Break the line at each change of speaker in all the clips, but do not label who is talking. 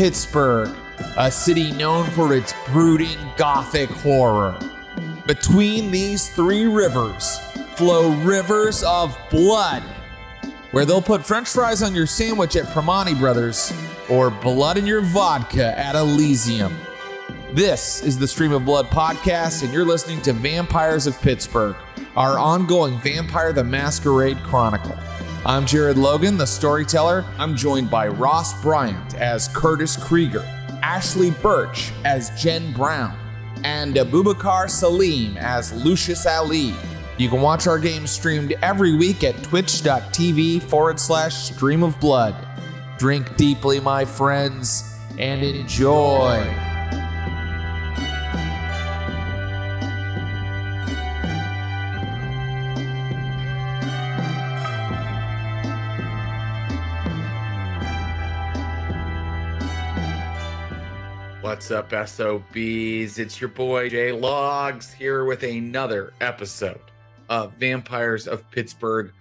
Pittsburgh, a city known for its brooding gothic horror. Between these three rivers flow rivers of blood, where they'll put french fries on your sandwich at Primanti Brothers or blood in your vodka at Elysium. This is the Stream of Blood podcast, and you're listening to Vampires of Pittsburgh, our ongoing Vampire the Masquerade Chronicle. I'm Jared Logan, the storyteller. I'm joined by Ross Bryant as Curtis Krieger, Ashly Burch as Jen Brown, and Abubakar Salim as Lucius Ali. You can watch our game streamed every week at twitch.tv forward slash stream of blood. Drink deeply, my friends, and enjoy. What's up, SOBs? It's your boy Jay Logs here with another episode of Vampires of Pittsburgh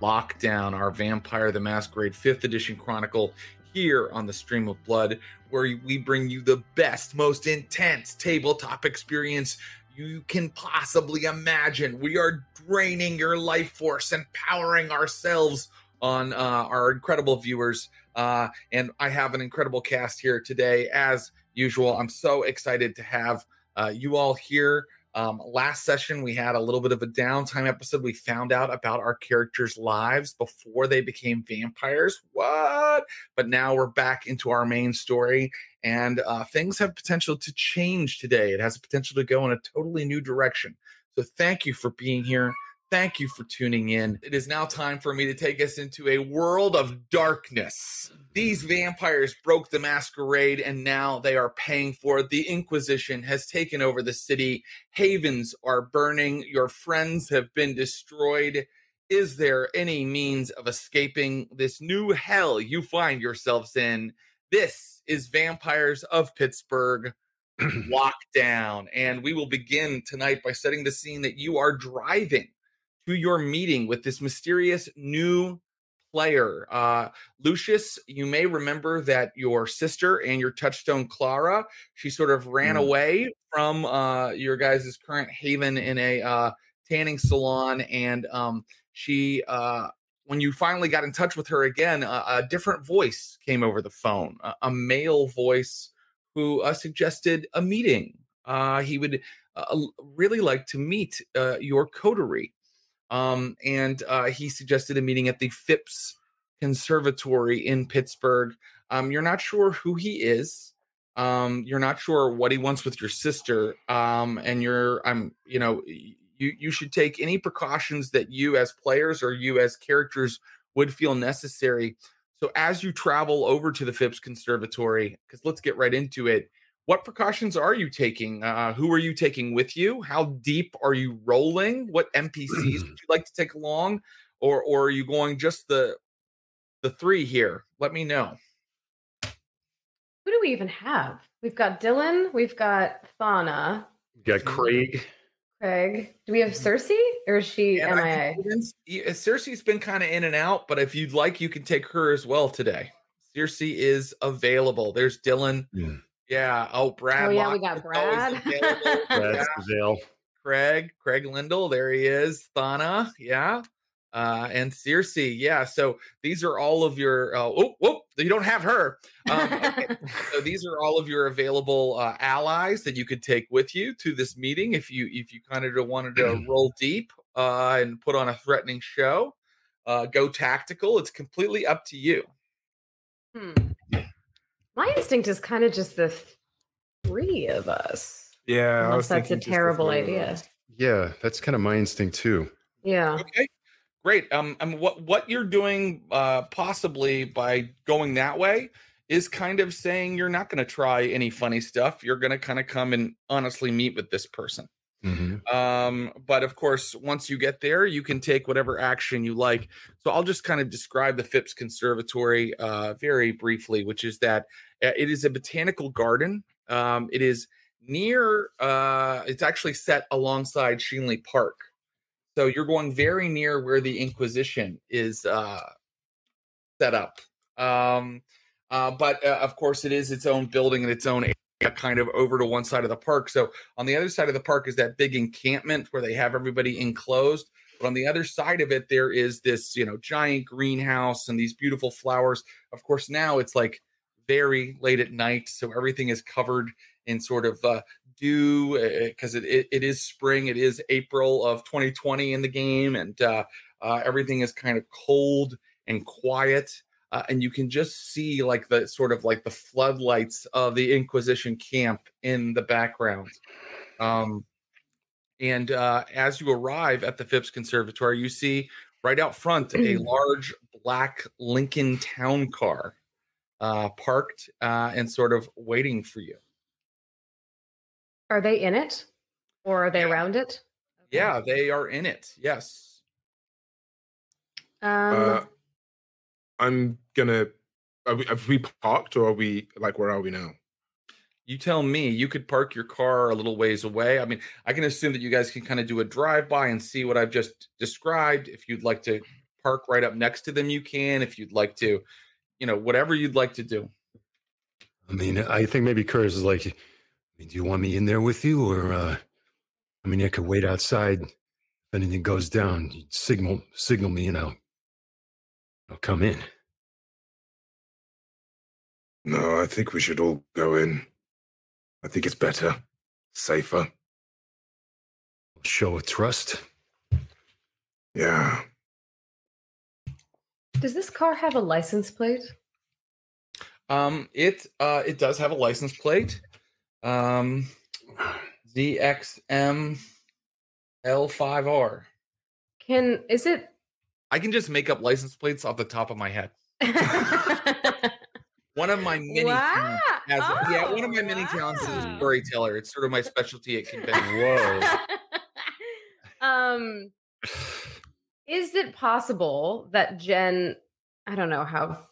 Lockdown, our Vampire the Masquerade 5th edition chronicle here on the Stream of Blood, where we bring you the best, most intense tabletop experience you can possibly imagine. We are draining your life force and powering ourselves on uh, our incredible viewers. Uh, and I have an incredible cast here today, as usual. I'm so excited to have uh, you all here. Um, last session, we had a little bit of a downtime episode. We found out about our characters' lives before they became vampires. What? But now we're back into our main story, and uh, things have potential to change today. It has a potential to go in a totally new direction. So, thank you for being here. Thank you for tuning in. It is now time for me to take us into a world of darkness. These vampires broke the masquerade and now they are paying for it. The Inquisition has taken over the city. Havens are burning. Your friends have been destroyed. Is there any means of escaping this new hell you find yourselves in? This is Vampires of Pittsburgh Lockdown. And we will begin tonight by setting the scene that you are driving to your meeting with this mysterious new player. Uh, Lucius, you may remember that your sister and your touchstone Clara, she sort of ran mm. away from uh, your guys' current haven in a uh, tanning salon. And um, she, uh, when you finally got in touch with her again, a, a different voice came over the phone, a, a male voice who uh, suggested a meeting. Uh, he would really like to meet your coterie. Um, and uh, he suggested a meeting at the Phipps Conservatory in Pittsburgh. Um, you're not sure who he is. Um, you're not sure what he wants with your sister. Um, and you're, I'm, you know, you you should take any precautions that you as players or you as characters would feel necessary. So as you travel over to the Phipps Conservatory, because let's get right into it what precautions are you taking? Uh, who are you taking with you? How deep are you rolling? What NPCs would you like to take along, or or are you going just the the three here? Let me know.
Who do we even have? We've got Dylan. We've got Thana.
We got Craig.
Craig. Do we have mm-hmm. Cersei or is she yeah, MIA?
Uh, Cersei's been kind of in and out, but if you'd like, you can take her as well today. Cersei is available. There's Dylan. Yeah. Yeah. Oh, Brad.
Oh, yeah, we got Brad.
Brad yeah.
Craig, Craig Lindell. There he is. Thana. Yeah. Uh, and Cersei. Yeah. So these are all of your. Uh, oh, whoop. You don't have her. Um, okay. so these are all of your available uh, allies that you could take with you to this meeting if you if you kind of wanted to roll deep uh, and put on a threatening show. Uh, go tactical. It's completely up to you.
Hmm. My instinct is kind of just the three of us.
Yeah,
Unless that's a terrible idea.
Yeah, that's kind of my instinct too.
Yeah.
Okay. Great. Um, um what what you're doing uh possibly by going that way is kind of saying you're not going to try any funny stuff. You're going to kind of come and honestly meet with this person. Mm-hmm. Um, but of course, once you get there, you can take whatever action you like. So I'll just kind of describe the Phipps Conservatory uh, very briefly, which is that uh, it is a botanical garden. Um, it is near, uh, it's actually set alongside Schenley Park. So you're going very near where the Inquisition is uh, set up. Um, Uh, but uh, of course, it is its own building and its own area, kind of over to one side of the park. So on the other side of the park is that big encampment where they have everybody enclosed. But on the other side of it, there is this, you know, giant greenhouse and these beautiful flowers. Of course, now it's like very late at night, so everything is covered in sort of uh, dew because it, it, it is spring. It is April of 2020 in the game, and uh, uh, everything is kind of cold and quiet. Uh, and you can just see like the sort of like the floodlights of the Inquisition camp in the background. Um, and uh, as you arrive at the Phipps Conservatory, you see right out front a large black Lincoln Town car uh, parked uh, and sort of waiting for you.
Are they in it, or are they around it? Okay.
Yeah, they are in it. Yes.
Um,
Uh, I'm gonna. Are we, have we parked or are we like where are we now?
You tell me. You could park your car a little ways away. I mean, I can assume that you guys can kind of do a drive by and see what I've just described. If you'd like to park right up next to them, you can. If you'd like to, you know, whatever you'd like to do.
I mean, I think maybe Curtis is like, I mean, do you want me in there with you, or uh, I mean, I could wait outside. If anything goes down, you signal signal me, and I'll I'll come in.
No, I think we should all go in. I think it's better, safer.
Show of trust.
Yeah.
does this car have a license plate?
Um, it uh, it does have a license plate. Um, ZXM L5R.
Can is it?
I can just make up license plates off the top of my head. One of my many
wow.
talents as- yeah, one of my
Oh,
many talents is a storyteller. It's sort of my specialty at convention.
Whoa.
um, is it possible that Jen? I don't know how.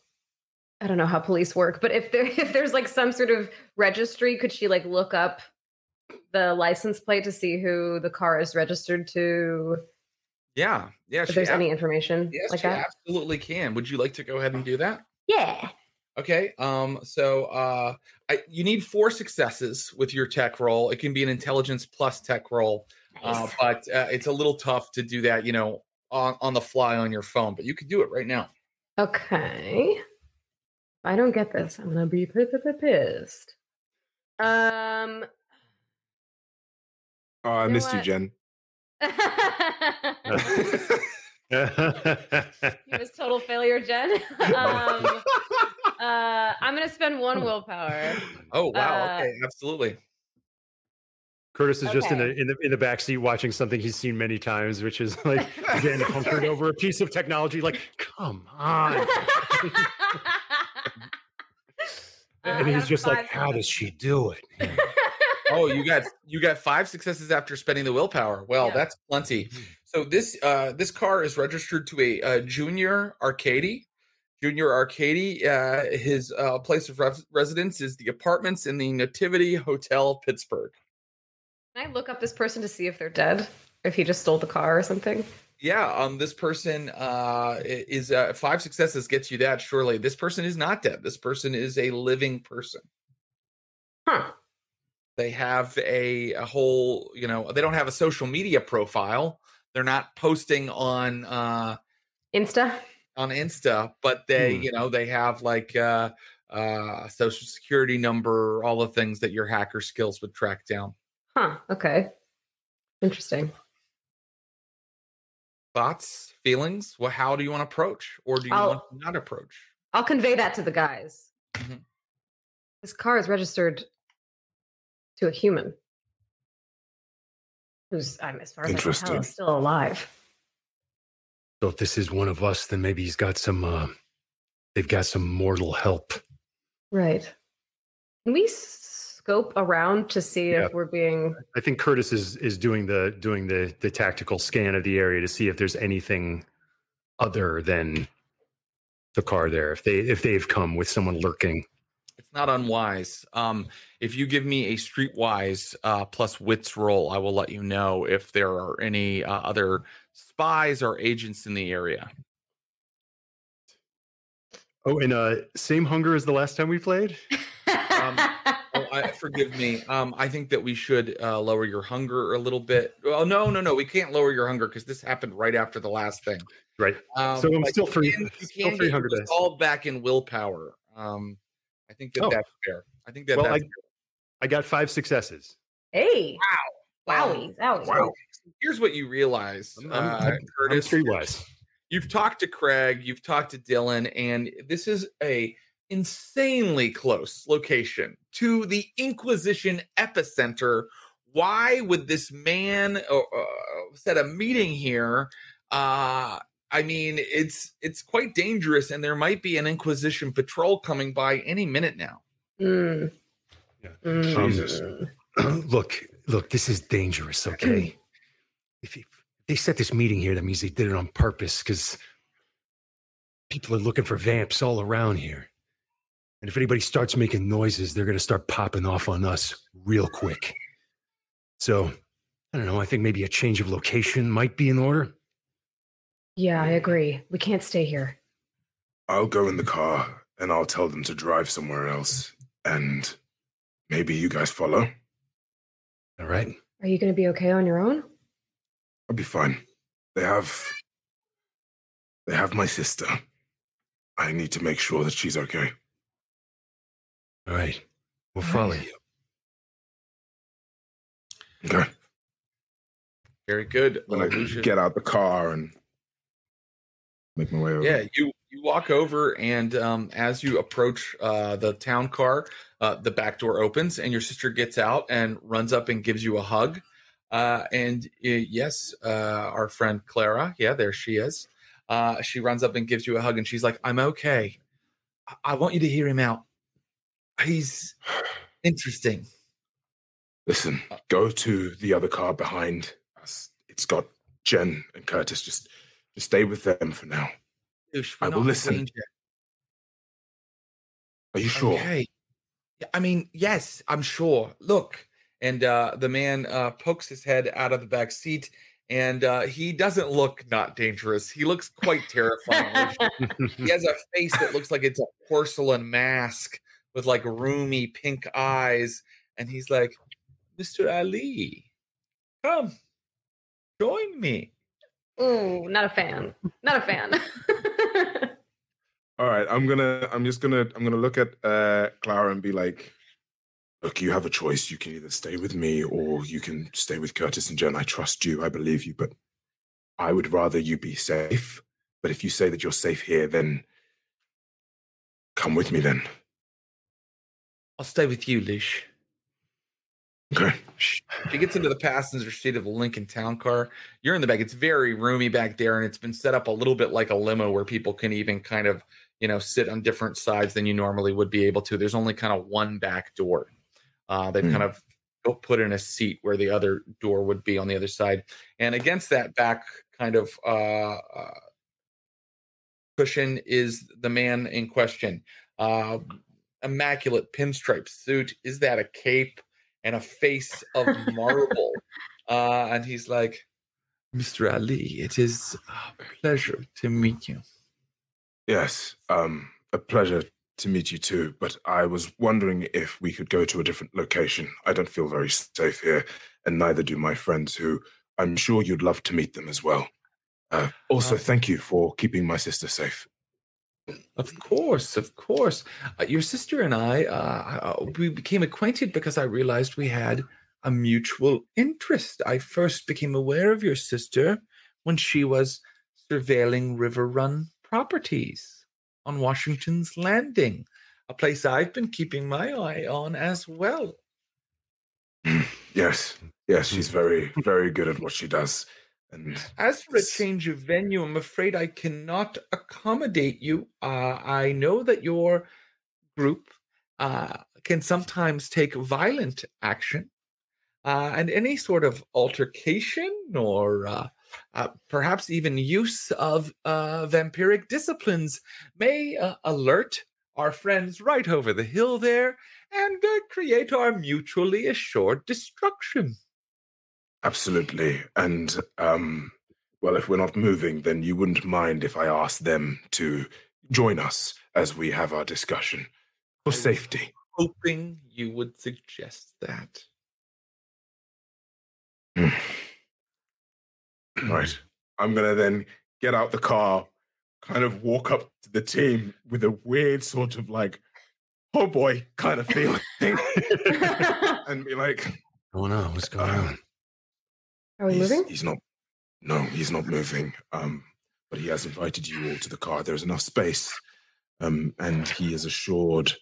I don't know how police work, but if there if there's like some sort of registry, could she like look up the license plate to see who the car is registered to?
Yeah, yeah.
If there's
ab-
any information
yes,
like
she
that?
absolutely can. Would you like to go ahead and do that?
Yeah.
Okay. Um. So, uh, I, you need four successes with your tech roll. It can be an intelligence plus tech roll, uh, but uh, it's a little tough to do that. You know, on on the fly on your phone. But you could do it right now.
Okay. If I don't get this, I'm gonna be p- p- p- pissed. Um.
Oh, I
You know
missed you. Jen.
he was total failure, Jen. um, uh, I'm gonna spend one willpower.
Oh wow.
Uh,
okay. Absolutely.
Curtis is just in the
Okay.
in the in the back seat watching something he's seen many times, which is like again hunkered over a piece of technology. Like, come on!
Uh,
and
I
he's just like,
five
how does she do it?
Oh you got you got five successes after spending the willpower well
Yeah.
that's plenty so this uh this car is registered to a, uh junior arcady junior arcady uh his uh place of res- residence is the apartments in the nativity hotel pittsburgh
Can I look up this person to see if they're dead? If he just stole the car or something?
yeah um this person uh is uh five successes gets you that surely this person is not dead this person is a living person
Huh.
They have a, a whole you know they don't have a social media profile they're not posting on uh
Insta?
on insta but they
Hmm.
you know they have like uh uh social security number all the things that your hacker skills would track down
Huh. Okay. Interesting.
thoughts feelings well how do you want to approach or do you
I'll-
want to not approach
I'll convey that to the guys.
Mhm.
This car is registered to a human who's, I'm as far as I can tell, still alive.
So if this is one of us, then maybe he's got some. uh They've got some mortal help.
Right. Can we scope around to see
Yeah.
if we're being
I think Curtis is is doing the doing the the tactical scan of the area to see if there's anything other than the car there. If they if they've come with someone lurking.
It's not unwise um if you give me a streetwise uh plus wits roll i will let you know if there are any uh, other spies or agents in the area
Oh, and uh, same hunger as the last time we played.
Oh, I, forgive me. Um, I think that we should uh, lower your hunger a little bit. Oh no, no, no. We can't lower your hunger because this happened right after the last thing.
Right.
Um,
So I'm still
you can- You
still
can
300
get
days.
all back in willpower. Um, I think that
Oh.
that's fair. I think that
Well,
that's
I, I got five successes.
hey,
wow.
wowie, wowie.
Wow.
Here's what you realize,
I'm,
uh,
I'm, I'm, I'm
Curtis. You've talked to Craig, you've talked to Dylan, and this is a insanely close location to the Inquisition epicenter. Why would this man uh, uh, set a meeting here? Uh, I mean, it's it's quite dangerous, and there might be an Inquisition patrol coming by any minute now.
Mm.
Yeah.
Mm.
Jesus.
look, look, this is dangerous, okay? if you, they set this meeting here, that means they did it on purpose because people are looking for vamps all around here. And if anybody starts making noises, they're going to start popping off on us real quick. So, I don't know. I think maybe a change of location might be in order.
Yeah, I agree. We can't stay here.
I'll go in the car and I'll tell them to drive somewhere else. And maybe you guys follow.
All right.
Are you going to be okay on your own?
I'll be fine. They have. They have my sister. I need to make sure that she's okay.
All right. We'll
All
follow
right.
you.
Okay.
Very good.
Then I can get out the car and make my way over.
Yeah, you you walk over, and um, as you approach uh, the town car, uh, the back door opens, and your sister gets out and runs up and gives you a hug. Uh, and uh, yes, uh, our friend Clara, yeah, there she is. Uh, she runs up and gives you a hug, and she's like, "I'm okay. I, I want you to hear him out. He's interesting."
Listen, go to the other car behind us. It's got Jen and Curtis. Just, just stay with them for now.
Oosh,
I will listen.
danger.
Are you sure?
Okay. I mean, yes, I'm sure. Look, and uh, the man uh, pokes his head out of the back seat, and uh, he doesn't look not dangerous. He looks quite terrifying. he has a face that looks like it's a porcelain mask with like rheumy pink eyes, and he's like, "Mr. Ali, come, join me."
Ooh, not a fan. Not a fan.
All right, I'm gonna. I'm just gonna. I'm gonna look at uh, Clara and be like, "Look, you have a choice. You can either stay with me or you can stay with Curtis and Jen. I trust you. I believe you, but I would rather you be safe. But if you say that you're safe here, then come with me. Then
I'll stay with you, Lish.
Okay.
She gets into the passenger seat of the Lincoln Town car. You're in the back. It's very roomy back there, and it's been set up a little bit like a limo where people can even kind of, you know, sit on different sides than you normally would be able to. There's only kind of one back door. Uh, they've
Hmm.
kind of put in a seat where the other door would be on the other side, and against that back kind of uh, uh, cushion is the man in question. Uh, immaculate pinstripe suit. Is that a cape? And a face of marble. uh, and he's like, Mr. Ali, it is a pleasure to meet you.
Yes. Um, a pleasure to meet you too. But I was wondering if we could go to a different location. I don't feel very safe here, and neither do my friends, who I'm sure you'd love to meet them as well. Uh, also,
Uh,
thank you for keeping my sister safe.
Of course, of course. Uh, your sister and I, uh, uh, we became acquainted because I realized we had a mutual interest. I first became aware of your sister when she was surveilling River Run properties on Washington's Landing, a place I've been keeping my eye on as well.
Yes, yes, she's very, very good at what she does. And
As for a change of venue, I'm afraid I cannot accommodate you. Uh, I know that your group uh, can sometimes take violent action, uh, and any sort of altercation or uh, uh, perhaps even use of uh, vampiric disciplines may uh, alert our friends right over the hill there and uh, create our mutually assured destruction.
Absolutely. And um, well, if we're not moving, then you wouldn't mind if I asked them to join us as we have our discussion for
I was-
safety.
Hoping you would suggest that.
right. I'm gonna then get out the car, kind of walk up to the team with a weird sort of like, oh boy, kind of feeling, and be like,
going on? What's going
Uh,
on?
Are we
he's,
moving?
he's not. No, he's not moving. Um, but he has invited you all to the car. There's enough space, um, and he has assured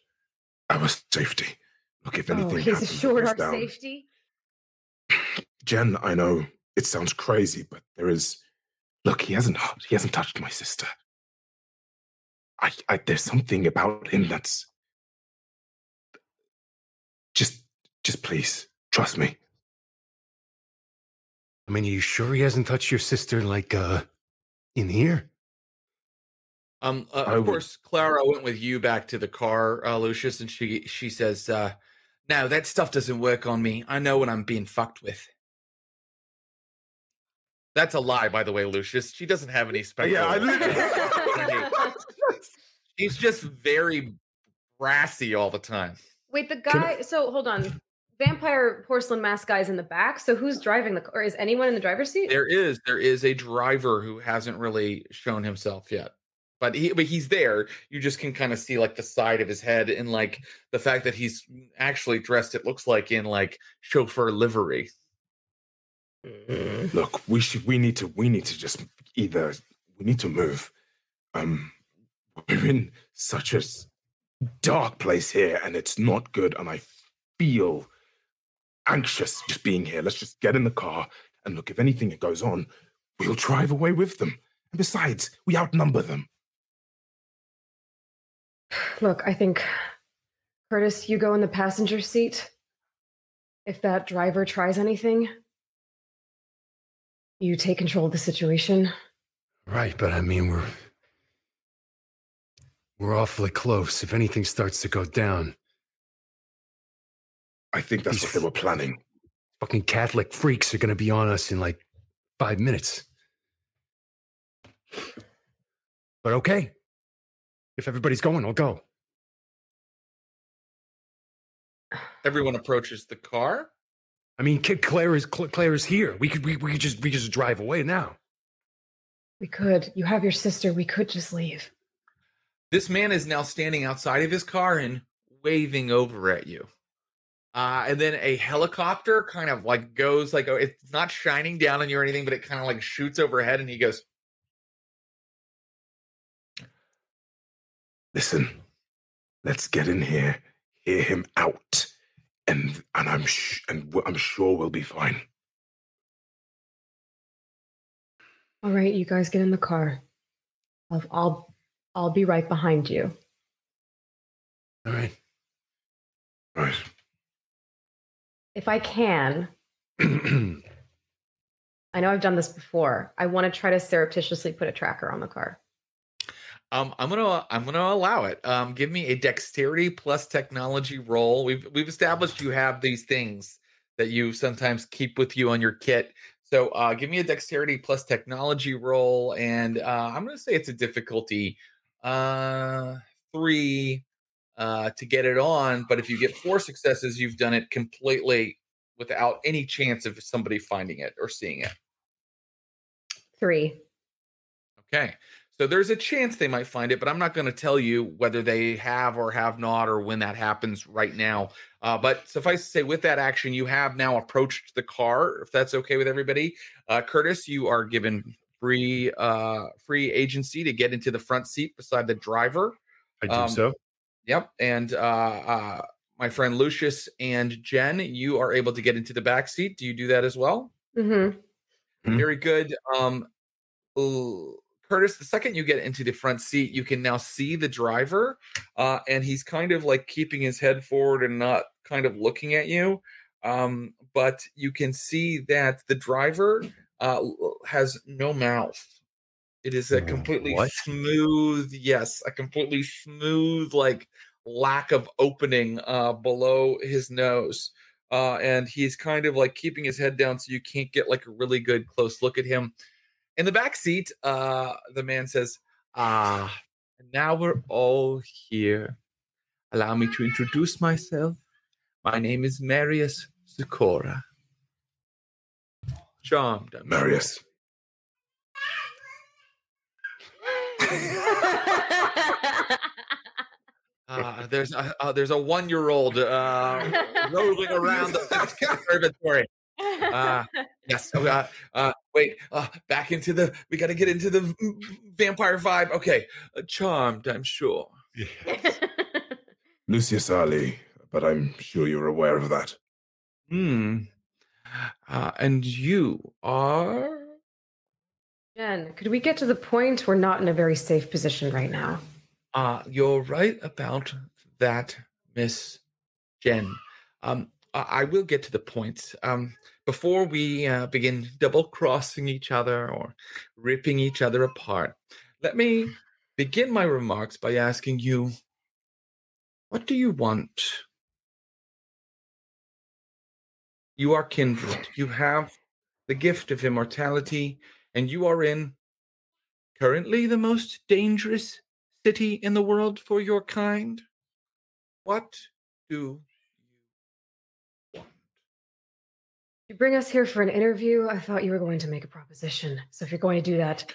our safety. Look, if anything
Oh, he's
happens,
assured our
down-
safety.
Jen, I know it sounds crazy, but there is. Look, he hasn't. He hasn't touched my sister. I, I there's something about him that's. Just, just please trust me.
I mean, are you sure he hasn't touched your sister like uh in here?
Um, uh,
I
of
would-
course, Clara went with you back to the car, uh, Lucius, and she she says, uh, "No, that stuff doesn't work on me. I know when I'm being fucked with." That's a lie, by the way, Lucius. She doesn't have any spectral.
Yeah, I.
She's just very brassy all the time.
Wait, the
Can I-
guy. So hold on. Vampire porcelain mask guy's in the back. So who's driving the car? Is anyone in the driver's seat?
There is there is a driver who hasn't really shown himself yet. But he but he's there. You just can kind of see like the side of his head and like the fact that he's actually dressed it looks like in like chauffeur livery.
Look, we should. We need to. We need to just either. We need to move. Um, we're in such a dark place here, and it's not good. And I feel anxious just being here. Let's just get in the car and look. If anything goes on, we'll drive away with them. And besides, we outnumber them.
Look, I think Curtis, you go in the passenger seat. If that driver tries anything, you take control of the situation.
Right, but I mean we're we're awfully close. If anything starts to go down,
I think that's what they were planning.
fucking Catholic freaks are gonna be on us in like five minutes. But okay. If everybody's going, I'll go.
Everyone approaches the car.
I mean, Kid Claire is Claire is here. We could we, we could just we could just drive away now.
We could. You have your sister. We could just leave.
This man is now standing outside of his car and waving over at you. Uh, and then a helicopter kind of like goes like oh, it's not shining down on you or anything, but it kind of like shoots overhead, and he goes,
Listen, let's get in here, hear him out, and and I'm sh- and w- I'm sure we'll be fine.
All right, you guys get in the car. I'll I'll, I'll be right behind you.
All right.
Right.
If I can, I know I've done this before. I want to try to surreptitiously put a tracker on the car.
Um, I'm gonna I'm gonna allow it. Um, give me a dexterity plus technology roll. We've we've established you have these things that you sometimes keep with you on your kit. So uh, give me a dexterity plus technology roll, and uh, I'm gonna say it's a difficulty uh, three uh, to get it on. But if you get four successes, you've done it completely without any chance of somebody finding it or seeing it.
Three.
Okay. So there's a chance they might find it, but I'm not going to tell you whether they have or have not or when that happens right now. Uh, but suffice to say, with that action, you have now approached the car. If that's okay with everybody, uh, Curtis, you are given free uh, free agency to get into the front seat beside the driver.
I do
Um,
so.
Yep. And uh, uh, my friend Lucius and Jen, you are able to get into the back seat. Do you do that as well?
Mm-hmm.
Mhm.
Very good. Um, ooh, Curtis, the second you get into the front seat, you can now see the driver, uh, and he's kind of like keeping his head forward and not kind of looking at you. Um, but you can see that the driver uh, has no mouth. It is a
Mm,
completely
what?
smooth, yes, a completely smooth, like lack of opening uh, below his nose. Uh, and he's kind of like keeping his head down so you can't get like a really good close look at him. In the back seat, uh, the man says, "Ah, And now we're all here. Allow me to introduce myself. My name is Marius Zecora. Charmed.
Marius.
Uh, there's a uh, there's a one year old uh, rolling around the conservatory. Uh, yes. Uh, uh, wait. Uh, back into the. We got to get into the vampire vibe. Okay. Uh, charmed. I'm sure.
Lucius Ali, but I'm sure you're aware of that.
Hmm. Uh, and you are.
Jen, could we get to the point? We're not in a very safe position right now.
Uh, you're right about that, Miss Jen. Um, I will get to the point. Um, before we uh, begin double crossing each other or ripping each other apart, let me begin my remarks by asking you what do you want? You are kindred. You have the gift of immortality, and you are in currently the most dangerous city in the world for your kind? What do you want?
You bring us here for an interview. I thought you were going to make a proposition. So if you're going to do that,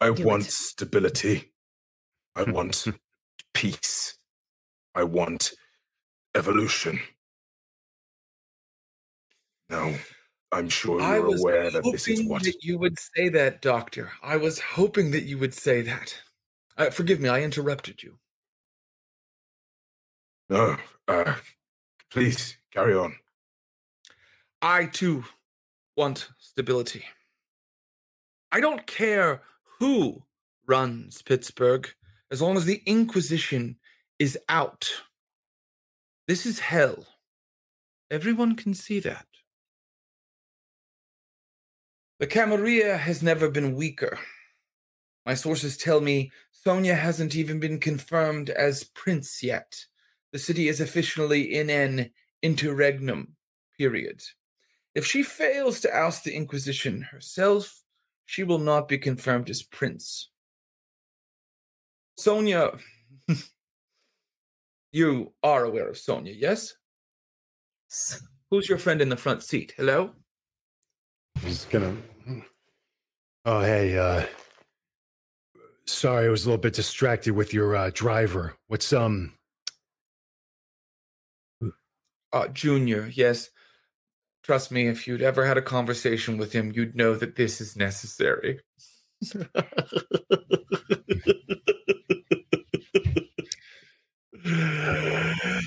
I
Do
want
it.
stability. I want peace. I want evolution. Now, I'm sure
I
you're
was
aware that this is
hoping
what.
that you would say that, Doctor. I was hoping that you would say that. Uh, forgive me, I interrupted you.
No, uh, please carry on.
I too want stability. I don't care who runs Pittsburgh as long as the Inquisition is out. This is hell. Everyone can see that. The Camarilla has never been weaker. My sources tell me Sonia hasn't even been confirmed as prince yet. The city is officially in an interregnum period. If she fails to oust the Inquisition herself, she will not be confirmed as prince. Sonia, you are aware of Sonia, yes? Who's your friend in the front seat? Hello?
He's gonna. Oh, hey. uh Sorry, I was a little bit distracted with your uh driver. What's um?
Uh, Junior, yes. Trust me, if you'd ever had a conversation with him, you'd know that this is necessary.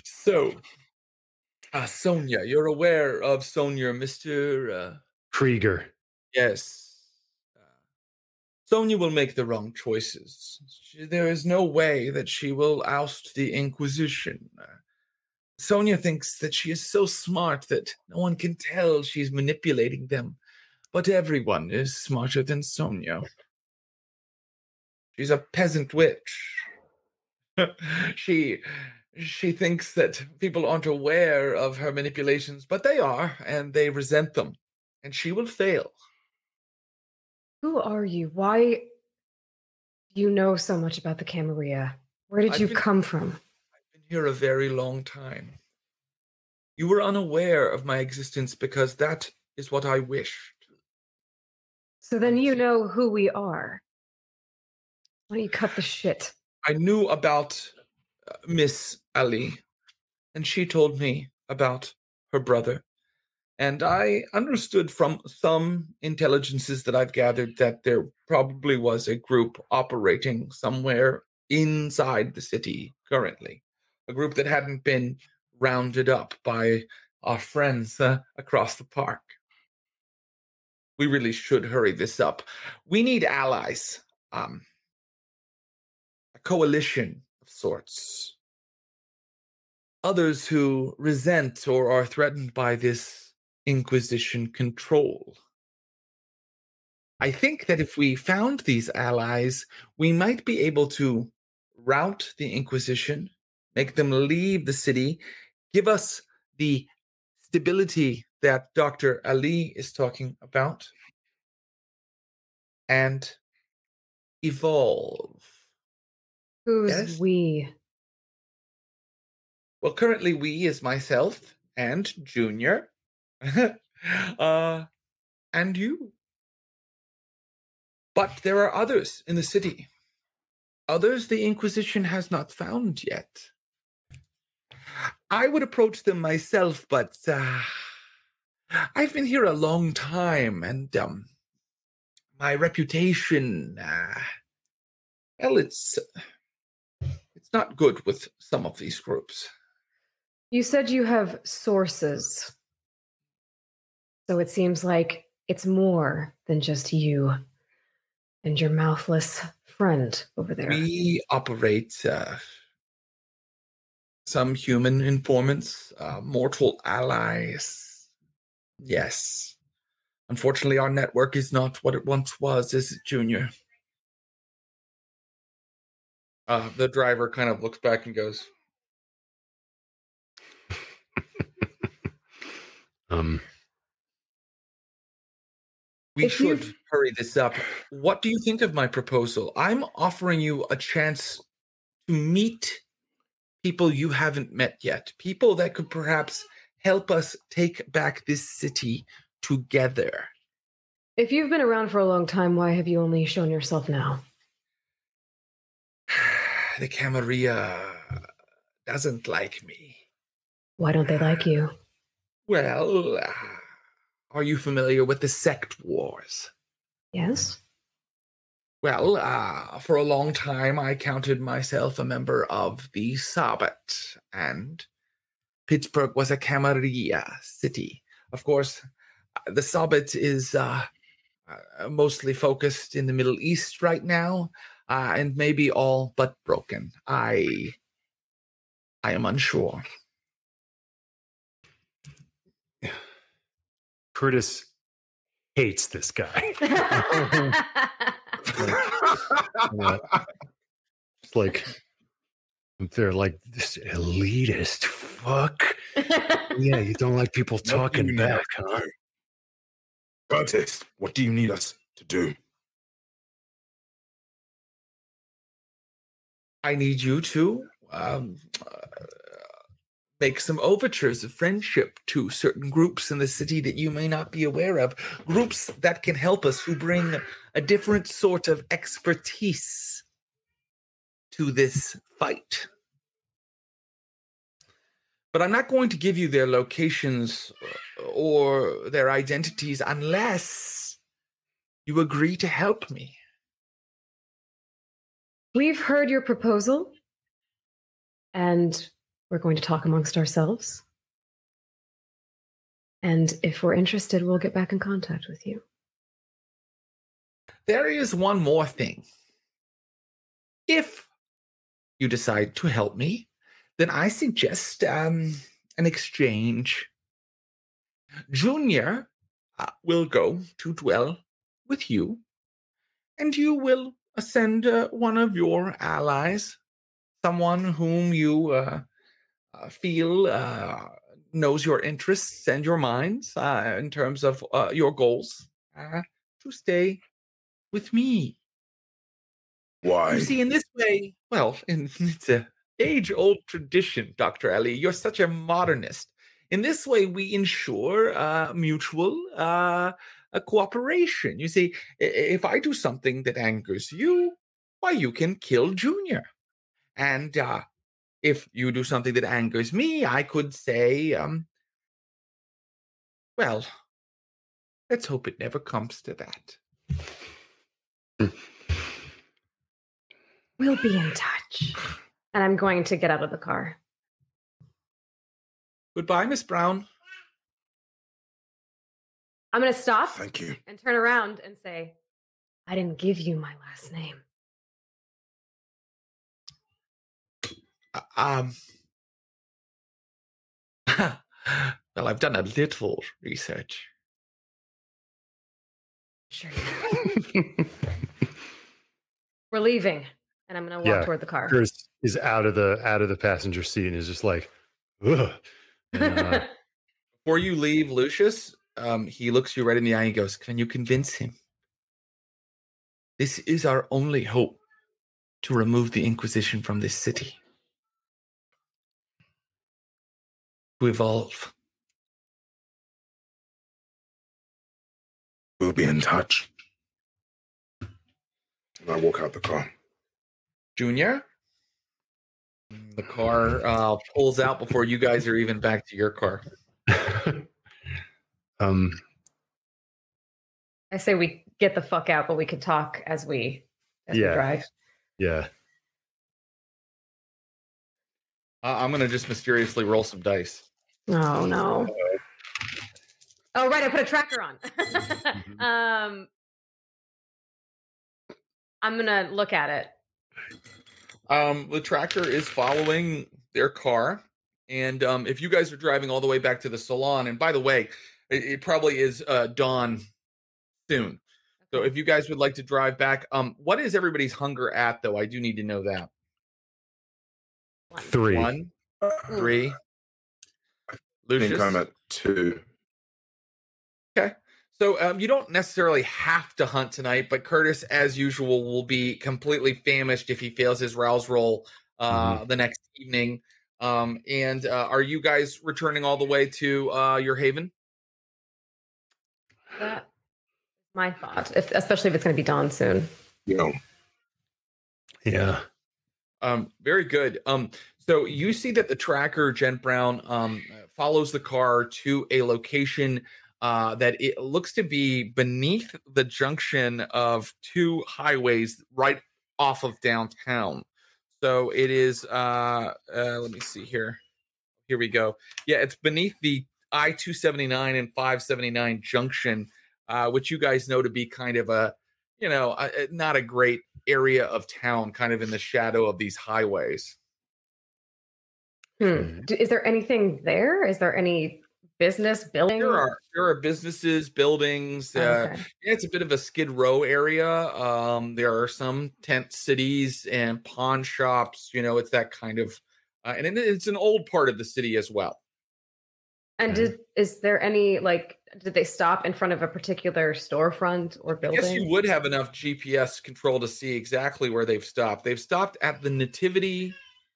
so, uh, Sonia, you're aware of Sonia, Mr. Uh,
Krieger.
Yes. Uh, Sonia will make the wrong choices. She, there is no way that she will oust the Inquisition. Uh, Sonia thinks that she is so smart that no one can tell she's manipulating them. But everyone is smarter than Sonia. She's a peasant witch. she she thinks that people aren't aware of her manipulations, but they are, and they resent them. And she will fail.
who are you? Why do you know so much about the Camarilla? Where did
I've
you
been-
come from?
I've been here a very long time. You were unaware of my existence because that is what I wished.
So then you know who we are. Why don't you cut the shit?
I knew about uh, Miss Ali, and she told me about her brother. And I understood from some intelligences that I've gathered that there probably was a group operating somewhere inside the city currently, a group that hadn't been rounded up by our friends uh, across the park. We really should hurry this up. We need allies. Um, a coalition of sorts. Others who resent or are threatened by this Inquisition control. I think that if we found these allies, we might be able to rout the Inquisition, make them leave the city, give us the stability that Dr. Ali is talking about, and evolve.
Who's
Yes?
we?
Well, currently we is myself and Junior, uh, and you. But there are others in the city. Others the Inquisition has not found yet. I would approach them myself, but uh, I've been here a long time, and um, my reputation, uh, well, it's it's not good with some of these groups.
You said you have sources. So it seems like it's more than just you and your mouthless friend over there.
We operate uh, some human informants, uh, mortal allies. Yes. Unfortunately, our network is not what it once was, is it, Junior? Uh, the driver kind of looks back and goes,
Um,
We
If
should
you've-
hurry this up. What do you think of my proposal? I'm offering you a chance to meet people you haven't met yet, people that could perhaps help us take back this city together.
If you've been around for a long time, why have you only shown yourself now?
the Camarilla doesn't like me.
Why don't they like you?
Well, uh, are you familiar with the sect wars?
Yes?
Well, uh, for a long time, I counted myself a member of the Sabbat, and Pittsburgh was a Camarilla city. Of course, the Sabbat is uh, uh, mostly focused in the Middle East right now, uh, and maybe all but broken. I, I am unsure.
Curtis hates this guy. Yeah. It's like they're like this elitist fuck. Yeah, you don't like people talking back, huh?
Curtis, what do you need us to do?
I need you to um, uh, make some overtures of friendship to certain groups in the city that you may not be aware of. Groups that can help us, who bring a different sort of expertise to this fight. But I'm not going to give you their locations or their identities unless you agree to help me.
We've heard your proposal, and we're going to talk amongst ourselves. And if we're interested, we'll get back in contact with you.
There is one more thing. If you decide to help me, then I suggest um, an exchange. Junior uh, will go to dwell with you, and you will send uh, one of your allies, someone whom you uh, feel uh, knows your interests and your minds uh, in terms of uh, your goals, uh, to stay with me.
Why?
You see, in this way, well, in, it's a age-old tradition, Dr. Ali. You're such a modernist. In this way, we ensure uh, mutual uh, uh, cooperation. You see, if I do something that angers you, why, you can kill Junior. And uh, if you do something that angers me, I could say, um, well, let's hope it never comes to that.
We'll be in touch. And I'm going to get out of the car.
Goodbye, Miss Brown.
I'm going to stop
Thank you.
and turn around and say, I didn't give you my last name.
Um. well, I've done a little research.
Sure. We're leaving. And I'm going to walk
Yeah,
toward the car.
Curtis is out of the out of the passenger seat and is just like, ugh. And, uh,
Before you leave, Lucius, um, he looks you right in the eye and goes, Can you convince him? This is our only hope to remove the Inquisition from this city. To evolve.
We'll be in touch. And I walk out the car.
Junior? The car uh, pulls out before you guys are even back to your car.
um,
I say we get the fuck out, but we could talk as we as
Yeah.
we drive.
yeah.
Uh, I'm going to just mysteriously roll some dice.
Oh no. Oh right, I put a tracker on.
Mhm.
um I'm gonna look at it.
Um, the tractor is following their car. And um, if you guys are driving all the way back to the salon, and by the way, it, it probably is uh, dawn soon. So if you guys would like to drive back, um, what is everybody's hunger at though? I do need to know that.
One.
Three.
One,
Uh,
three.
I think
Lucius.
I'm at two.
So um, you don't necessarily have to hunt tonight, but Curtis, as usual, will be completely famished if he fails his rouse roll uh, the next evening. Um, and uh, are you guys returning all the way to uh, your haven?
That my thought. If especially if it's gonna be dawn soon.
You know,
Yeah.
Um, very good. Um, so you see that the tracker, Jen Brown, um, follows the car to a location uh, that it looks to be beneath the junction of two highways right off of downtown. So it is. Uh, uh, let me see here. Here we go. Yeah, it's beneath the I two seventy nine and five seventy nine junction, uh, which you guys know to be kind of a, you know, a- not a great area of town, kind of in the shadow of these highways.
Hmm. Is there anything there? Is there any business building?
There are there are businesses, buildings.
Oh,
Uh,
okay.
yeah, it's a bit of a skid row area. Um, there are some tent cities and pawn shops. You know, it's that kind of, uh, and it- it's an old part of the city as well.
And
Okay.
did is there any like did they stop in front of a particular storefront or
I
building?
guess you would have enough GPS control to see exactly where they've stopped. They've stopped at the Nativity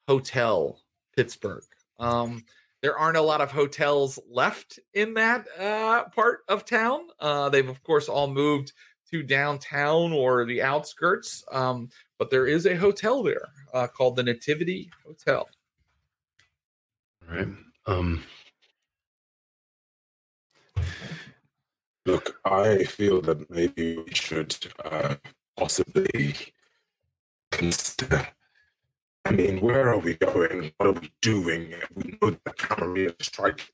Hotel, Pittsburgh. Um, there aren't a lot of hotels left in that uh, part of town. Uh, they've, of course, all moved to downtown or the outskirts. Um, but there is a hotel there uh, called the Nativity Hotel.
All right. Um,
look, I feel that maybe we should uh, possibly consider. I mean, where are we going? What are we doing? We know that Camarilla strike,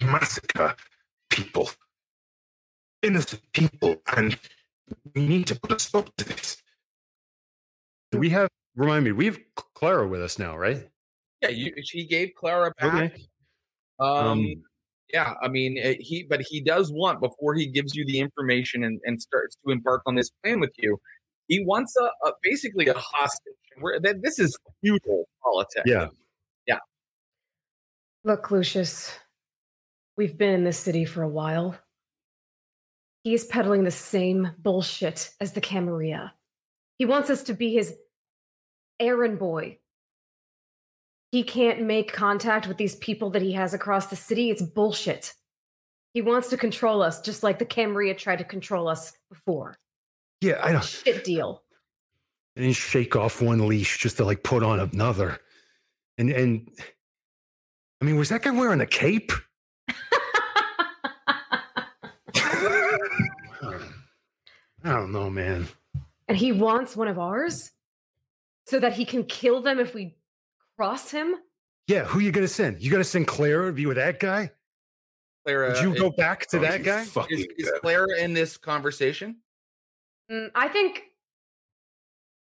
massacre people, innocent people, and we need to put a stop to this.
we have, remind me, we have Clara with us now, right?
Yeah, you, she gave Clara back.
Okay.
Um, yeah, I mean, uh, he, but he does want before he gives you the information and, and starts to embark on this plan with you. He wants a, a basically a hostage. Where that this is feudal politics.
yeah.
Look, Lucius, we've been in this city for a while. He is peddling the same bullshit as the Camarilla. He wants us to be his errand boy. He can't make contact with these people that he has across the city. It's bullshit. He wants to control us just like the Camarilla tried to control us before.
Yeah. I don't,
Shit deal.
And then shake off one leash just to like put on another. And, and, I mean, was that guy wearing a cape? I don't know, man.
and he wants one of ours so that he can kill them if we cross him.
Yeah, who you gonna send? You gonna send Clara to be with that guy?
Clara,
Would you
is-
go back to
Oh,
that guy?
is, is. Clara in this conversation?
Mm, I think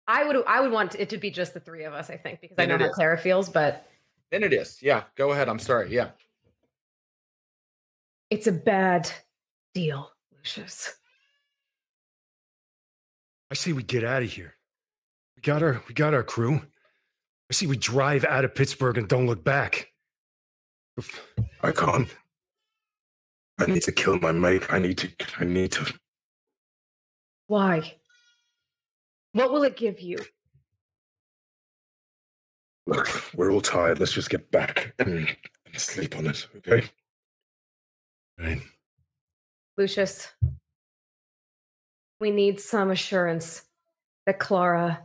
I would I would want it to be just the three of us. I think because I know
it
how
is.
Clara feels, but
Then it is. Yeah, go ahead. I'm sorry. Yeah.
it's a bad deal, Lucius.
I say we get out of here. We got our we got our crew. I see we drive out of Pittsburgh and don't look back.
I can't. I need to kill my mate. I need to. I need to.
Why? What will it give you?
Look, we're all tired. Let's just get back and, and sleep on it, okay?
Right.
Lucius, we need some assurance that Clara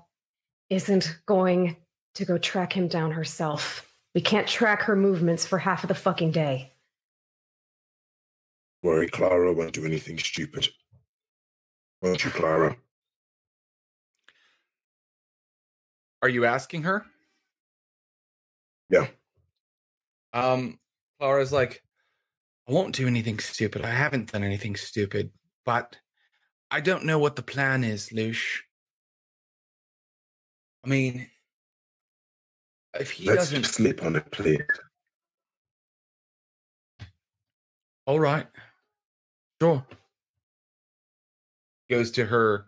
isn't going to go track him down herself. We can't track her movements for half of the fucking day.
Worry, Clara won't do anything stupid. Won't you, Clara?
Are you asking her?
Yeah.
Um, Clara's like, I won't do anything stupid. I haven't done anything stupid, but I don't know what the plan is, Lush. I mean, if he
Let's
doesn't,
sleep on a plate.
all right, sure. Goes to her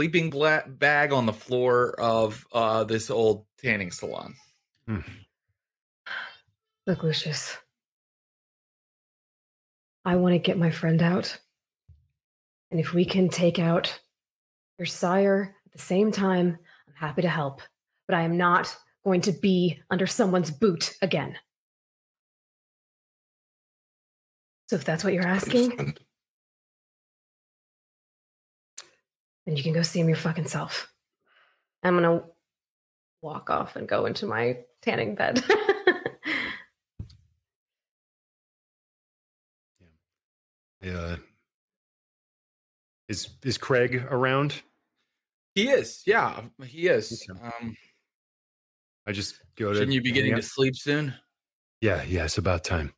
sleeping bla- bag on the floor of uh, this old tanning salon.
Look, Lucius, I want to get my friend out. And if we can take out your sire at the same time, I'm happy to help. But I am not going to be under someone's boot again. So if that's what you're asking,
Understand.
then you can go see him your fucking self. I'm gonna walk off and go into my tanning bed.
Yeah. Is is Craig around?
He is, yeah, he is.
Okay.
Um,
I just go to.
shouldn't you be getting to sleep soon?
Yeah, yeah, it's about time.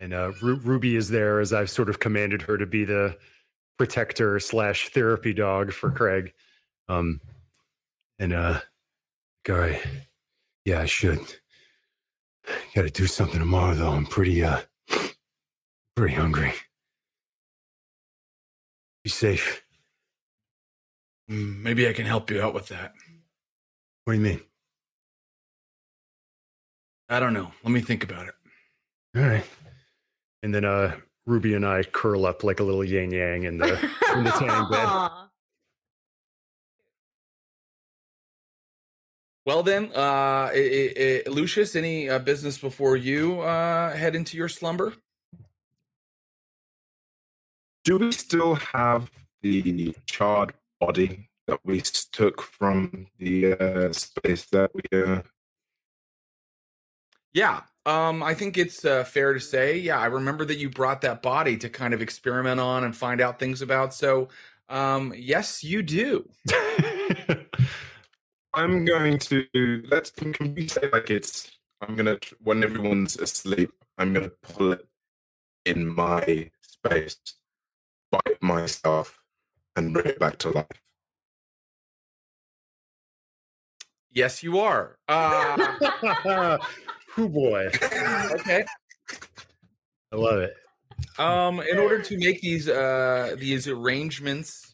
And uh, Ru- Ruby is there as I've sort of commanded her to be the protector slash therapy dog for Craig. Um, and uh, right, yeah, I should. Got to do something tomorrow though. I'm pretty uh, pretty hungry. Be safe.
Mm, Maybe I can help you out with that.
What do you mean?
I don't know. Let me think about it.
All right. And then uh, Ruby and I curl up like a little yin yang in the in the tanning bed.
Well then, uh, i- i- i- Lucius, any uh, business before you uh, head into your slumber?
Do we still have the charred body that we took from the uh, space that we? Uh...
Yeah, um, I think it's uh, fair to say. Yeah, I remember that you brought that body to kind of experiment on and find out things about. So, um, yes, you do.
I'm going to let's can we say like it's I'm gonna when everyone's asleep, I'm gonna pull it in my space, bite myself, and bring it back to life.
Yes, you are. Uh,
Hoo boy.
okay.
I love it.
Um, in order to make these uh these arrangements,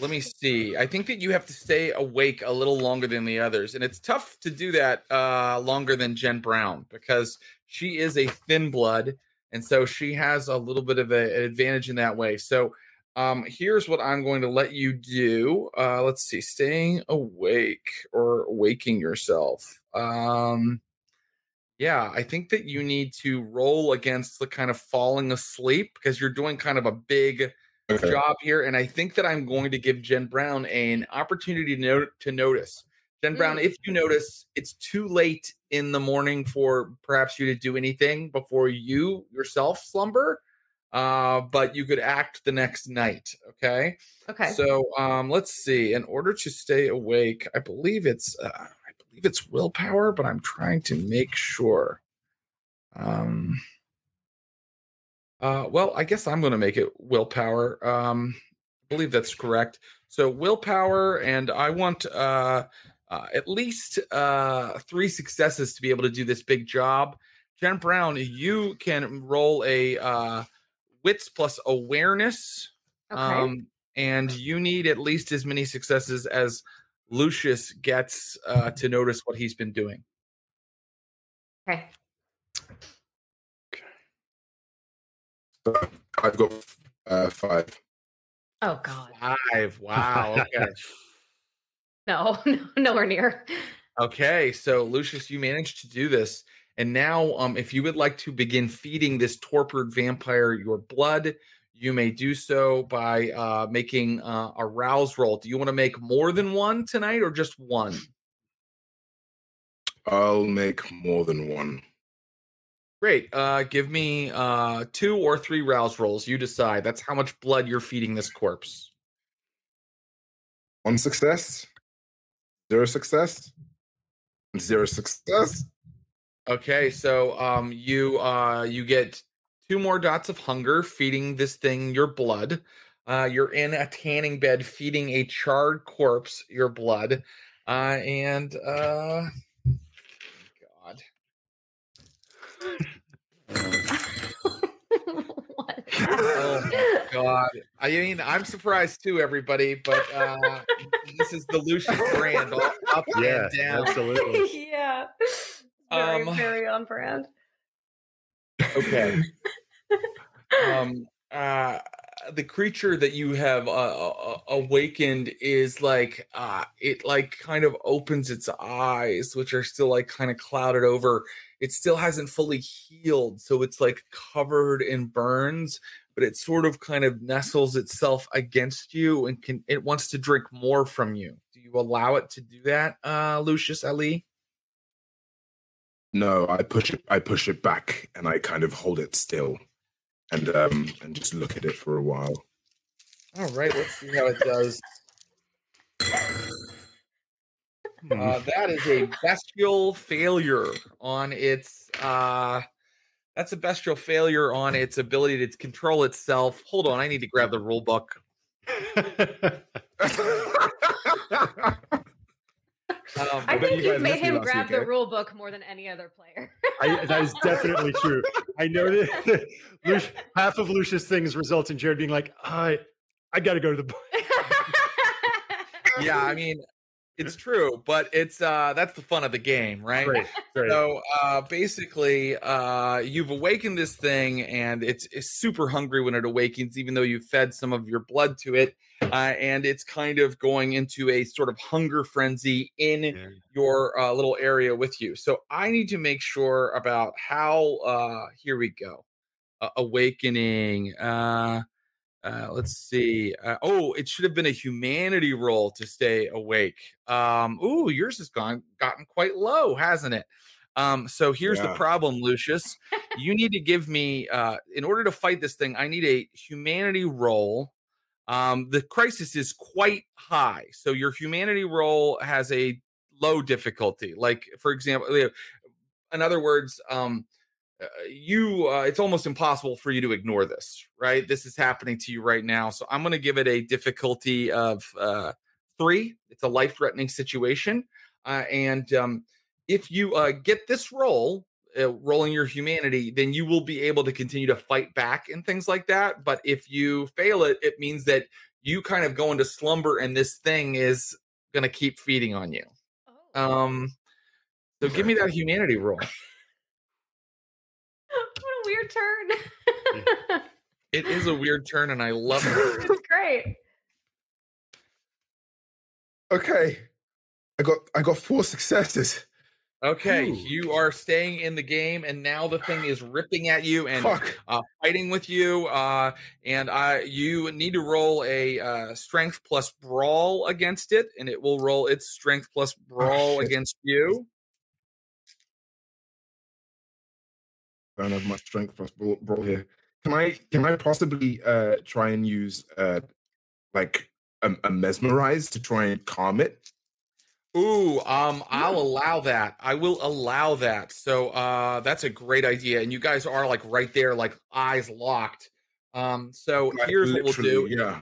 let me see. I think that you have to stay awake a little longer than the others, and it's tough to do that uh longer than Jen Brown because she is a thin blood, and so she has a little bit of a, an advantage in that way. So, um, here's what I'm going to let you do. Uh, let's see, staying awake or waking yourself. Um, yeah, I think that you need to roll against the kind of falling asleep because you're doing kind of a big
Okay.
job here, and I think that I'm going to give Jen Brown an opportunity to note to notice. Jen Brown,
Mm.
if you notice it's too late in the morning for perhaps you to do anything before you yourself slumber, uh, but you could act the next night. Okay.
okay.
So um, let's see. In order to stay awake, I believe it's uh, I believe it's willpower, but I'm trying to make sure. Um. Uh, well, I guess I'm going to make it willpower. Um, I believe that's correct. So willpower, and I want uh, uh, at least uh, three successes to be able to do this big job. Jen Brown, you can roll a uh, wits plus awareness.
okay.
Um, and you need at least as many successes as Lucius gets uh, to notice what he's been doing.
okay.
So I've got uh, five.
Oh God.
Five. Wow. Okay.
No, no, nowhere near.
Okay, so Lucius, you managed to do this. And now, um, if you would like to begin feeding this torpid vampire your blood, you may do so by uh, making uh, a rouse roll. Do you want to make more than one tonight or just one?
I'll make more than one.
Great. Uh, give me uh, two or three rouse rolls. You decide. That's how much blood you're feeding this corpse.
One success, zero success, zero success.
Okay, so um, you uh, you get two more dots of hunger feeding this thing your blood. Uh, you're in a tanning bed feeding a charred corpse your blood, uh, and uh, God. Oh god! I mean, I'm surprised too, everybody. But uh, this is the Lucius brand, all up
Yeah,
and down.
absolutely.
yeah. Very,
Um,
very on brand.
Okay. um uh the creature that you have uh, uh, awakened is like uh it like kind of opens its eyes which are still like kind of clouded over. It still hasn't fully healed so it's like covered in burns but it sort of kind of nestles itself against you and can it wants to drink more from you. Do you allow it to do that uh lucius ali
No, I push it. I push it back, and I kind of hold it still, and um, and just look at it for a while.
all right let's see how it does Uh, that is a bestial failure on its. Uh, that's a bestial failure on its ability to control itself. Hold on, I need to grab the rule book. Um,
I
bet
think
you
you've made him grab
week,
the
eh?
rule book more than any other player.
I, that is definitely true. I know that Luc- half of Lucius things result in Jared being like, I, I got to go to the. bar."
yeah, I mean, it's true, but it's uh, that's the fun of the game, right?
Great, great.
So uh, basically, uh, you've awakened this thing, and it's, it's super hungry when it awakens, even though you've fed some of your blood to it. Uh, and it's kind of going into a sort of hunger frenzy in
Yeah.
your uh, little area with you. So I need to make sure about how. Uh, here we go. Uh, awakening. Uh, uh, let's see. Uh, oh, it should have been a humanity roll to stay awake. Um, ooh, yours has gone gotten quite low, hasn't it? Um, so here's the problem, Lucius. you need to give me, uh, in order to fight this thing, I need a humanity roll. Um, the crisis is quite high, so your humanity role has a low difficulty. Like, for example, in other words, um, uh, you uh, it's almost impossible for you to ignore this right this is happening to you right now so i'm going to give it a difficulty of uh, three it's a life threatening situation uh, and um, if you uh, get this roll uh, rolling your humanity then you will be able to continue to fight back and things like that but if you fail it it means that you kind of go into slumber and this thing is going to keep feeding on you
Oh,
um so give me that humanity roll
what a weird turn.
It is a weird turn, and I love it.
it's great.
okay, I got I got four successes.
Okay,
Ooh.
you are staying in the game, and now the thing is ripping at you and uh, fighting with you. Uh, and I, you need to roll a uh, strength plus brawl against it, and it will roll its strength plus brawl
shit.
against you.
I don't have much strength plus brawl, brawl here. Can I can I possibly uh try and use uh like a, a mesmerize to try and calm it?
Ooh, um, I'll allow that. I will allow that. So, uh, that's a great idea. And you guys are like right there, like eyes locked. Um, so
Like,
here's what we'll do.
Yeah.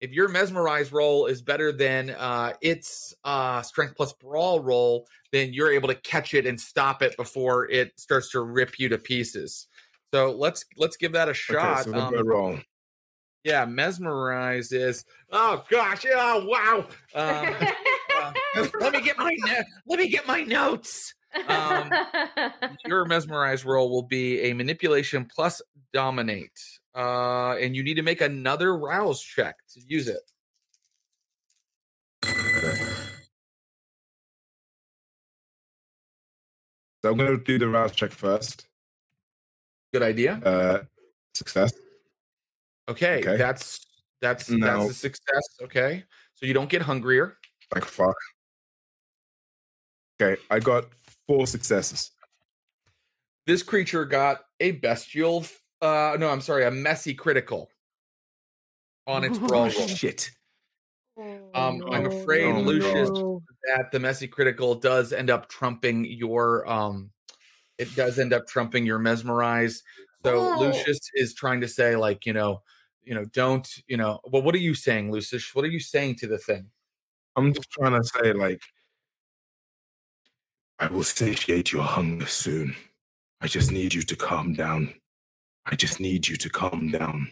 if your mesmerize roll is better than uh its uh strength plus brawl roll then you're able to catch it and stop it before it starts to rip you to pieces so let's let's give that a shot
Okay, so
um,
roll?
yeah mesmerize is oh gosh oh wow um, let me get my no- let me get my notes um, your mesmerize roll will be a manipulation plus dominate uh and you need to make another rouse check to use it
So I'm gonna do the rouse check first.
Good idea.
Uh, success.
Okay,
Okay.
that's that's
No.
that's a success. Okay, so you don't get hungrier.
Like fuck. Okay, I got four successes.
This creature got a bestial. Uh, no, I'm sorry, a messy critical on its brawl roll.
Shit.
Um, I'm
Oh,
afraid
Oh,
Lucius
no.
that the messy critical does end up trumping your um it does end up trumping your mesmerize so
Oh.
lucius is trying to say like you know you know don't you know well what are you saying lucius what are you saying to the thing
I'm just trying to say, like, I will satiate your hunger soon. I just need you to calm down. I just need you to calm down.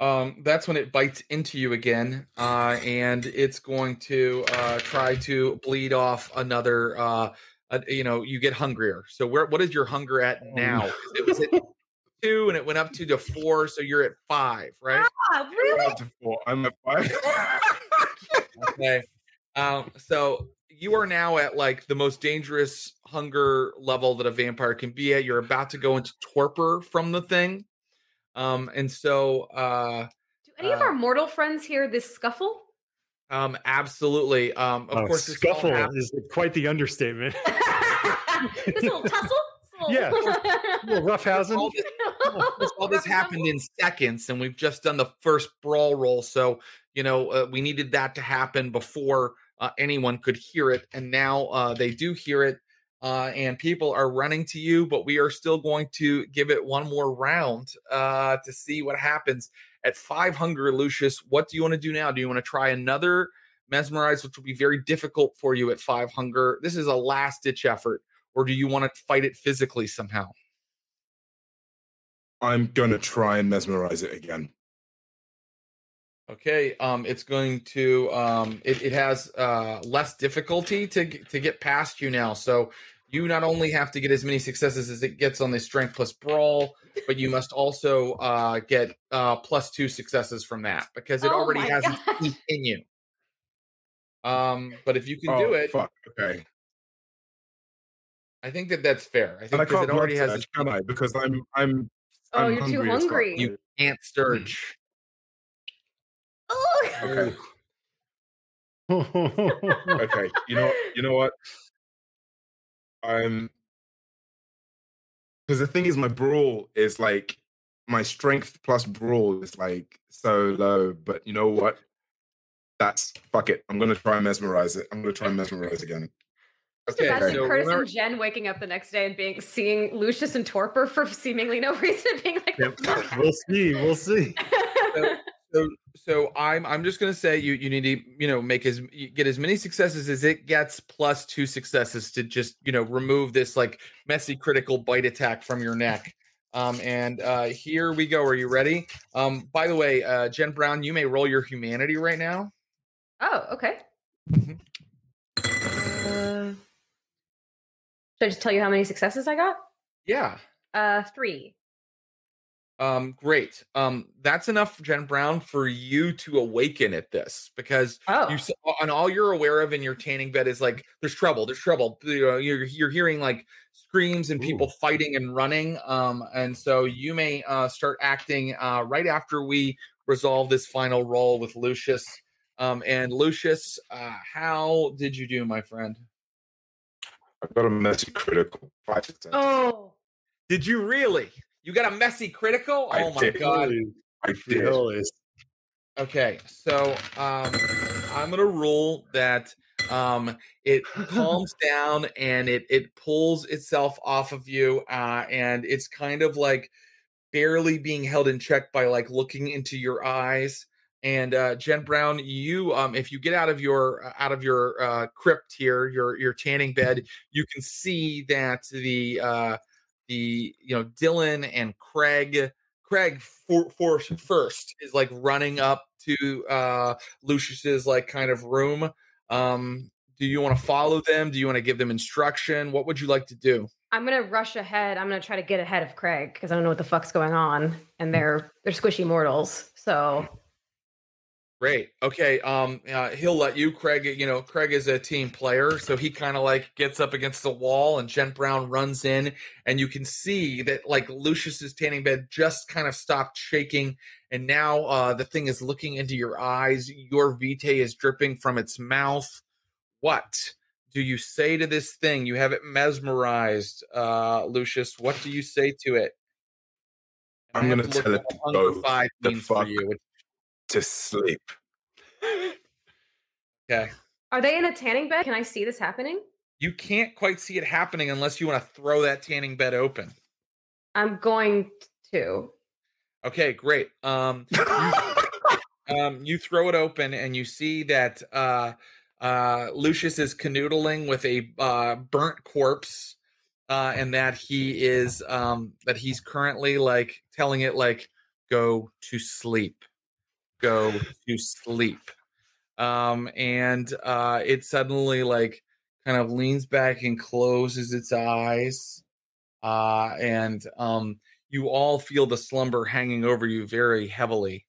um that's when it bites into you again uh and it's going to uh try to bleed off another uh, uh you know you get hungrier so where what is your hunger at now it was at two and it went up to to four so you're at five right
Ah, really?
I'm up four. I'm at five.
okay. Um, so you are now at like the most dangerous hunger level that a vampire can be at. You're about to go into torpor from the thing. Um, and so uh
Do any of
Uh,
our mortal friends hear this scuffle?
um absolutely. Um of
Oh,
course
scuffle is quite the understatement.
this little tussle?
Yeah. Well, roughhousing.
all this, this- all this happened in seconds, and we've just done the first brawl roll. So you know uh, we needed that to happen before uh, anyone could hear it, and now uh, they do hear it, uh, and people are running to you. But we are still going to give it one more round uh, to see what happens at five hunger. Lucius, what do you want to do now? Do you want to try another mesmerize, which will be very difficult for you at five hunger? This is a last ditch effort, or do you want to fight it physically somehow?
I'm gonna try and mesmerize it again.
Okay, um, it's going to um, it, it has uh, less difficulty to to get past you now. So you not only have to get as many successes as it gets on the strength plus brawl, but you must also uh, get uh, plus two successes from that because it
Oh
already has in you. Um, but if you can do
Oh,
it,
Fuck. Okay.
I think that that's fair. I think
I
because
can't
it already has
blood can I? Because I'm I'm.
Oh,
I'm
you're too
hungry as fuck.
hungry.
you can't surge.
Okay. okay. You know. You know what? I'm. Because the thing is, my brawl is like my strength plus brawl is like so low. But you know what? That's fuck it. I'm gonna try and mesmerize it. I'm gonna try and mesmerize again.
Okay,
imagine
so
Curtis
remember-
and Jen waking up the next day and being seeing Lucius and Torpor for seemingly no reason, being like,
Yep. we'll see. We'll see.
so so i'm i'm just going to say you you need to you know make as get as many successes as it gets plus two successes to just you know remove this like messy critical bite attack from your neck um and uh here we go are you ready um by the way uh jen brown you may roll your humanity right now
oh, okay.
Mhm.
Uh, should I just tell you how many successes I got?
yeah
Uh, three.
Um great. Um that's enough jen brown for you to awaken at this because
Oh,
you s- and all you're aware of in your tanning bed is like there's trouble there's trouble you know you're you're hearing like screams and people fighting and running um and so you may uh start acting uh right after we resolve this final roll with lucius. Um and lucius uh how did you do my friend?
I've got a messy critical.
Oh,
did you really you got a messy critical
I
oh my
did.
god
I did.
Okay, so um, I'm gonna rule that um, it calms down and it it pulls itself off of you, uh, and it's kind of like barely being held in check by like looking into your eyes. And uh, Jen Brown, you um, if you get out of your uh, out of your uh, crypt here, your your tanning bed, you can see that the uh, the you know Dylan and Craig Craig for, for first is like running up to uh Lucius's like kind of room. Um do you want to follow them? Do you want to give them instruction? What would you like to do?
I'm gonna rush ahead. I'm gonna try to get ahead of Craig because I don't know what the fuck's going on, and they're they're squishy mortals. So
Great. Okay. Um, uh, he'll let you, Craig. You know, Craig is a team player, so he kind of like gets up against the wall, and Jen Brown runs in, and you can see that like Lucius's tanning bed just kind of stopped shaking, and now uh, the thing is looking into your eyes. Your vitae is dripping from its mouth. What do you say to this thing? You have it mesmerized, uh, Lucius. What do you say to it? And
I'm gonna tell it to go the fuck
you.
To sleep.
Okay.
Are they in a tanning bed? Can I see this happening?
You can't quite see it happening unless you want to throw that tanning bed open.
I'm going to.
Okay, great. Um, um, you throw it open and you see that uh, uh, Lucius is canoodling with a uh, burnt corpse, uh, and that he is um, that he's currently like telling it like go to sleep, go to sleep, um, and uh, it suddenly like kind of leans back and closes its eyes, uh, and um, you all feel the slumber hanging over you very heavily.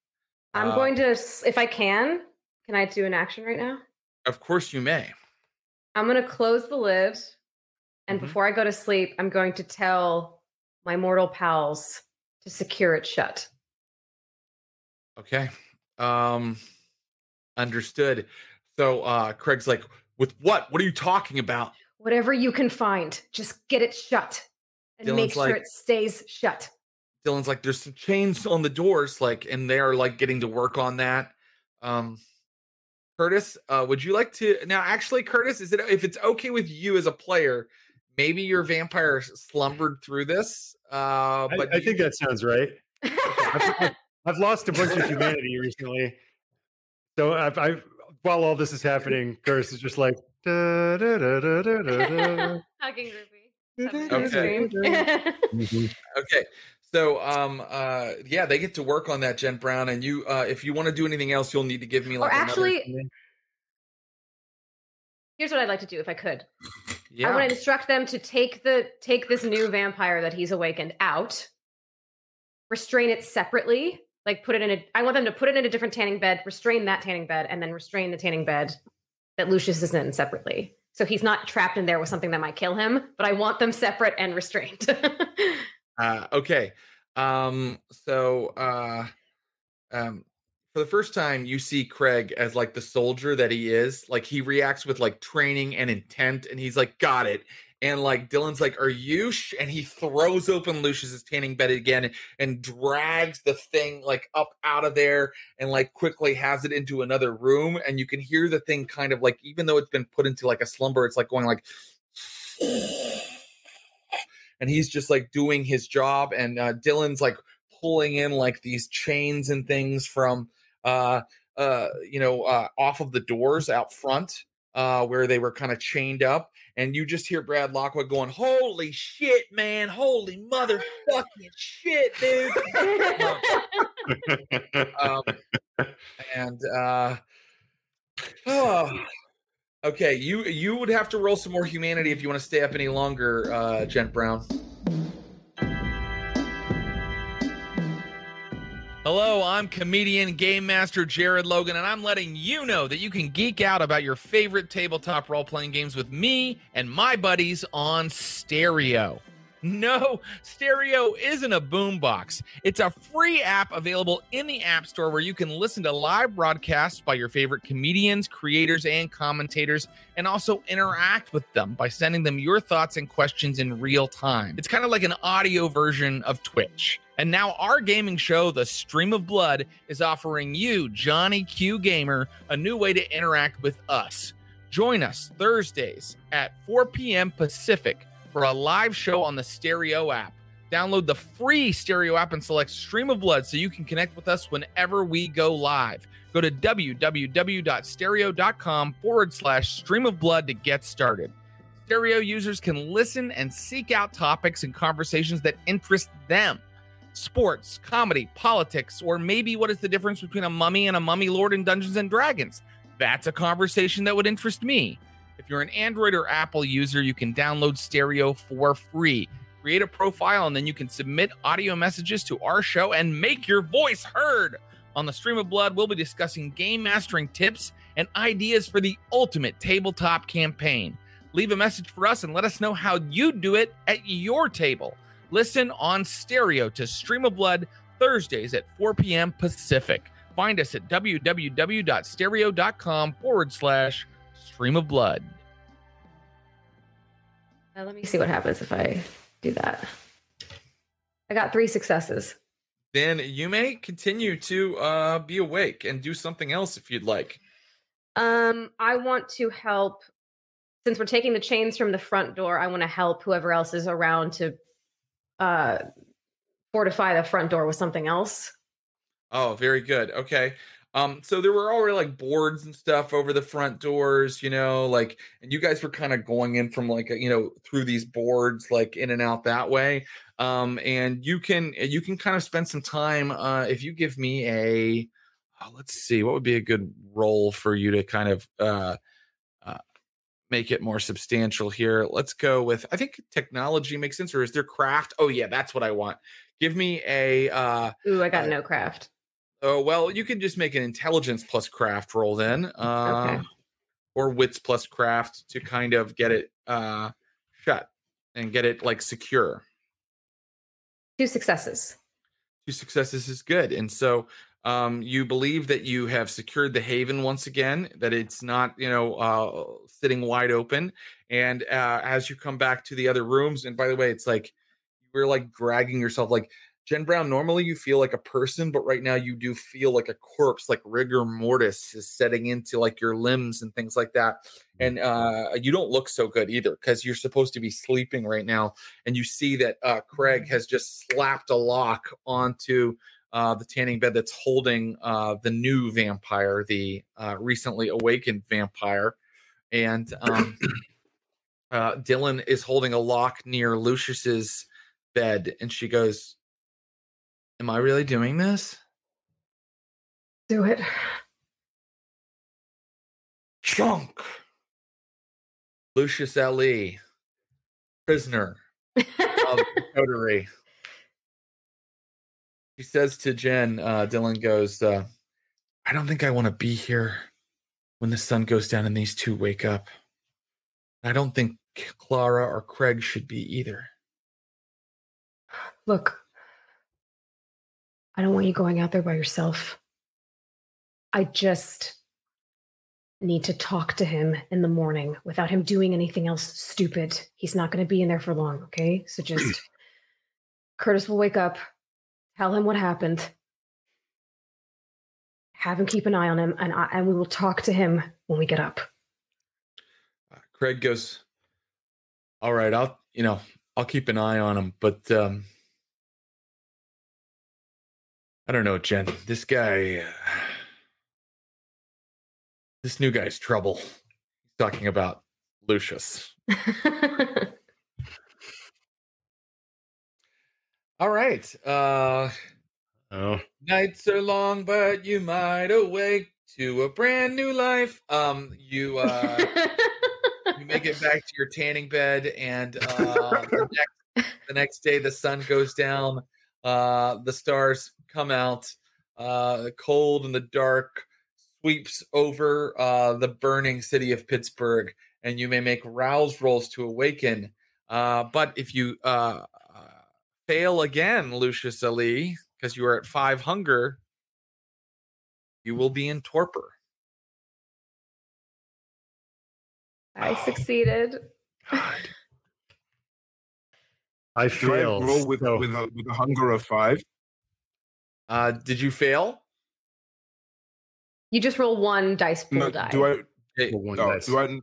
I'm
Uh,
going to, if I can, can I do an action right now?
Of course, you may.
I'm going to close the lid. And
Mhm.
before I go to sleep, I'm going to tell my mortal pals to secure it shut.
Okay. Um understood. So uh Craig's like, with what? What are you talking about?
Whatever you can find, just get it shut and make sure
like-
it stays shut.
Dylan's like, there's some chains on the doors, like, and they are like getting to work on that. Um Curtis, uh, would you like to now actually, Curtis, is it if it's okay with you as a player, maybe your vampire slumbered through this? Uh
I,
but
I
you-
think that sounds right. I've, I've lost a bunch of humanity recently, so I've, I while all this is happening, Curse is just like. Da, da, da, da, da, da, da.
Hugging Ruby. Having a
Okay.
Mhm.
Okay. So um uh yeah, they get to work on that, Jen Brown. And you uh if you want to do anything else, you'll need to give me
Or
like another-
actually, here's what I'd like to do if I could.
yeah.
I want to instruct them to take the take this new vampire that he's awakened out, restrain it separately, like put it in a. I want them to put it in a different tanning bed, restrain that tanning bed, and then restrain the tanning bed that Lucius is in separately. So he's not trapped in there with something that might kill him, but I want them separate and restrained.
Uh, okay. Um, so uh, um, for the first time, you see Craig as like the soldier that he is. Like he reacts with like training and intent, and he's like, "Got it." And like Dylan's like, "Are you?" Sh-? And he throws open Lucius's tanning bed again and drags the thing like up out of there and like quickly has it into another room. And you can hear the thing kind of like, even though it's been put into like a slumber, it's like going like and he's just like doing his job and uh, dylan's like pulling in like these chains and things from uh uh you know uh off of the doors out front uh where they were kind of chained up and you just hear brad lockwood going holy shit man holy motherfucking shit dude. Um, and uh oh, okay you you would have to roll some more humanity if you want to stay up any longer uh jen brown Hello, I'm comedian game master Jared Logan, and I'm letting you know that you can geek out about your favorite tabletop role playing games with me and my buddies on stereo. No, stereo isn't a boombox. It's a free app available in the App Store where you can listen to live broadcasts by your favorite comedians, creators, and commentators, and also interact with them by sending them your thoughts and questions in real time. It's kind of like an audio version of Twitch. And now our gaming show, The Stream of Blood, is offering you, Johnny Q Gamer, a new way to interact with us. Join us Thursdays at 4 p.m. Pacific for a live show on the Stereo app. Download the free Stereo app and select Stream of Blood so you can connect with us whenever we go live. Go to www.stereo.com forward slash stream of blood to get started. Stereo users can listen and seek out topics and conversations that interest them sports, comedy, politics, or maybe what is the difference between a mummy and a mummy lord in Dungeons and Dragons? That's a conversation that would interest me. If you're an Android or Apple user, you can download Stereo for free. Create a profile and then you can submit audio messages to our show and make your voice heard On the Stream of Blood, we'll be discussing game mastering tips and ideas for the ultimate tabletop campaign. Leave a message for us and let us know how you do it at your table. Listen on stereo to Stream of Blood Thursdays at 4 p.m. Pacific. Find us at www.stereo.com forward slash stream of blood.
Uh, let me see what happens if I do that. I got three successes.
Then you may continue to uh, be awake and do something else if you'd like.
Um, I want to help since we're taking the chains from the front door. I want to help whoever else is around to uh, fortify the front door with something else.
Oh, very good. Okay. Um, so there were already like boards and stuff over the front doors, you know, like, and you guys were kind of going in from like, you know, through these boards, like in and out that way. Um, and you can, you can kind of spend some time, uh, if you give me a, oh, let's see, what would be a good role for you to kind of, uh, uh, make it more substantial here. Let's go with, I think technology makes sense, or is there craft? Oh yeah, that's what I want. Give me a, uh,
Ooh, I got
Uh,
no craft.
Oh well, you can just make an intelligence plus craft roll then, uh, or wits plus craft to kind of get it uh, shut and get it like secure.
Two successes.
Two successes is good, and so um, you believe that you have secured the haven once again, that it's not you know uh, sitting wide open, and uh, as you come back to the other rooms, and by the way, it's like you were like dragging yourself like Jen Brown, normally you feel like a person, but right now you do feel like a corpse, like rigor mortis is setting into like your limbs and things like that. And uh, you don't look so good either because you're supposed to be sleeping right now. And you see that uh, Craig has just slapped a lock onto uh, the tanning bed that's holding uh, the new vampire, the uh, recently awakened vampire. And um, uh, Dylan is holding a lock near Lucius's bed. And she goes, Am I really doing this?
Do it.
Chunk. Lucius Ali, prisoner of coterie. He says to Jen, uh, Dylan goes, uh, I don't think I want to be here when the sun goes down and these two wake up. I don't think Clara or Craig should be either.
Look, I don't want you going out there by yourself. I just need to talk to him in the morning without him doing anything else stupid. He's not going to be in there for long, okay? So just Curtis will wake up, tell him what happened, have him keep an eye on him, and I, and we will talk to him when we get up.
Uh, Craig goes, All right, I'll, you know, I'll keep an eye on him, but um, I don't know, Jen. This guy, uh, this new guy's trouble. He's talking about Lucius. All right. Uh,
Oh,
nights are long, but you might awake to a brand new life. Um, you uh, you make it back to your tanning bed, and uh, the, next, the next day the sun goes down. Uh, the stars come out. Uh, cold and the dark sweeps over uh, the burning city of Pittsburgh, and you may make rouse rolls to awaken. Uh, but if you uh, uh, fail again, Lucius Ali, because you are at five hunger, you will be in torpor.
I succeeded.
God. I
Do I
failed.
roll with
so-
with a, with a hunger of five?
Uh, did you fail?
You just roll one dice pool
No,
die.
do I?
Okay,
Well, one
Oh,
dice.
do I?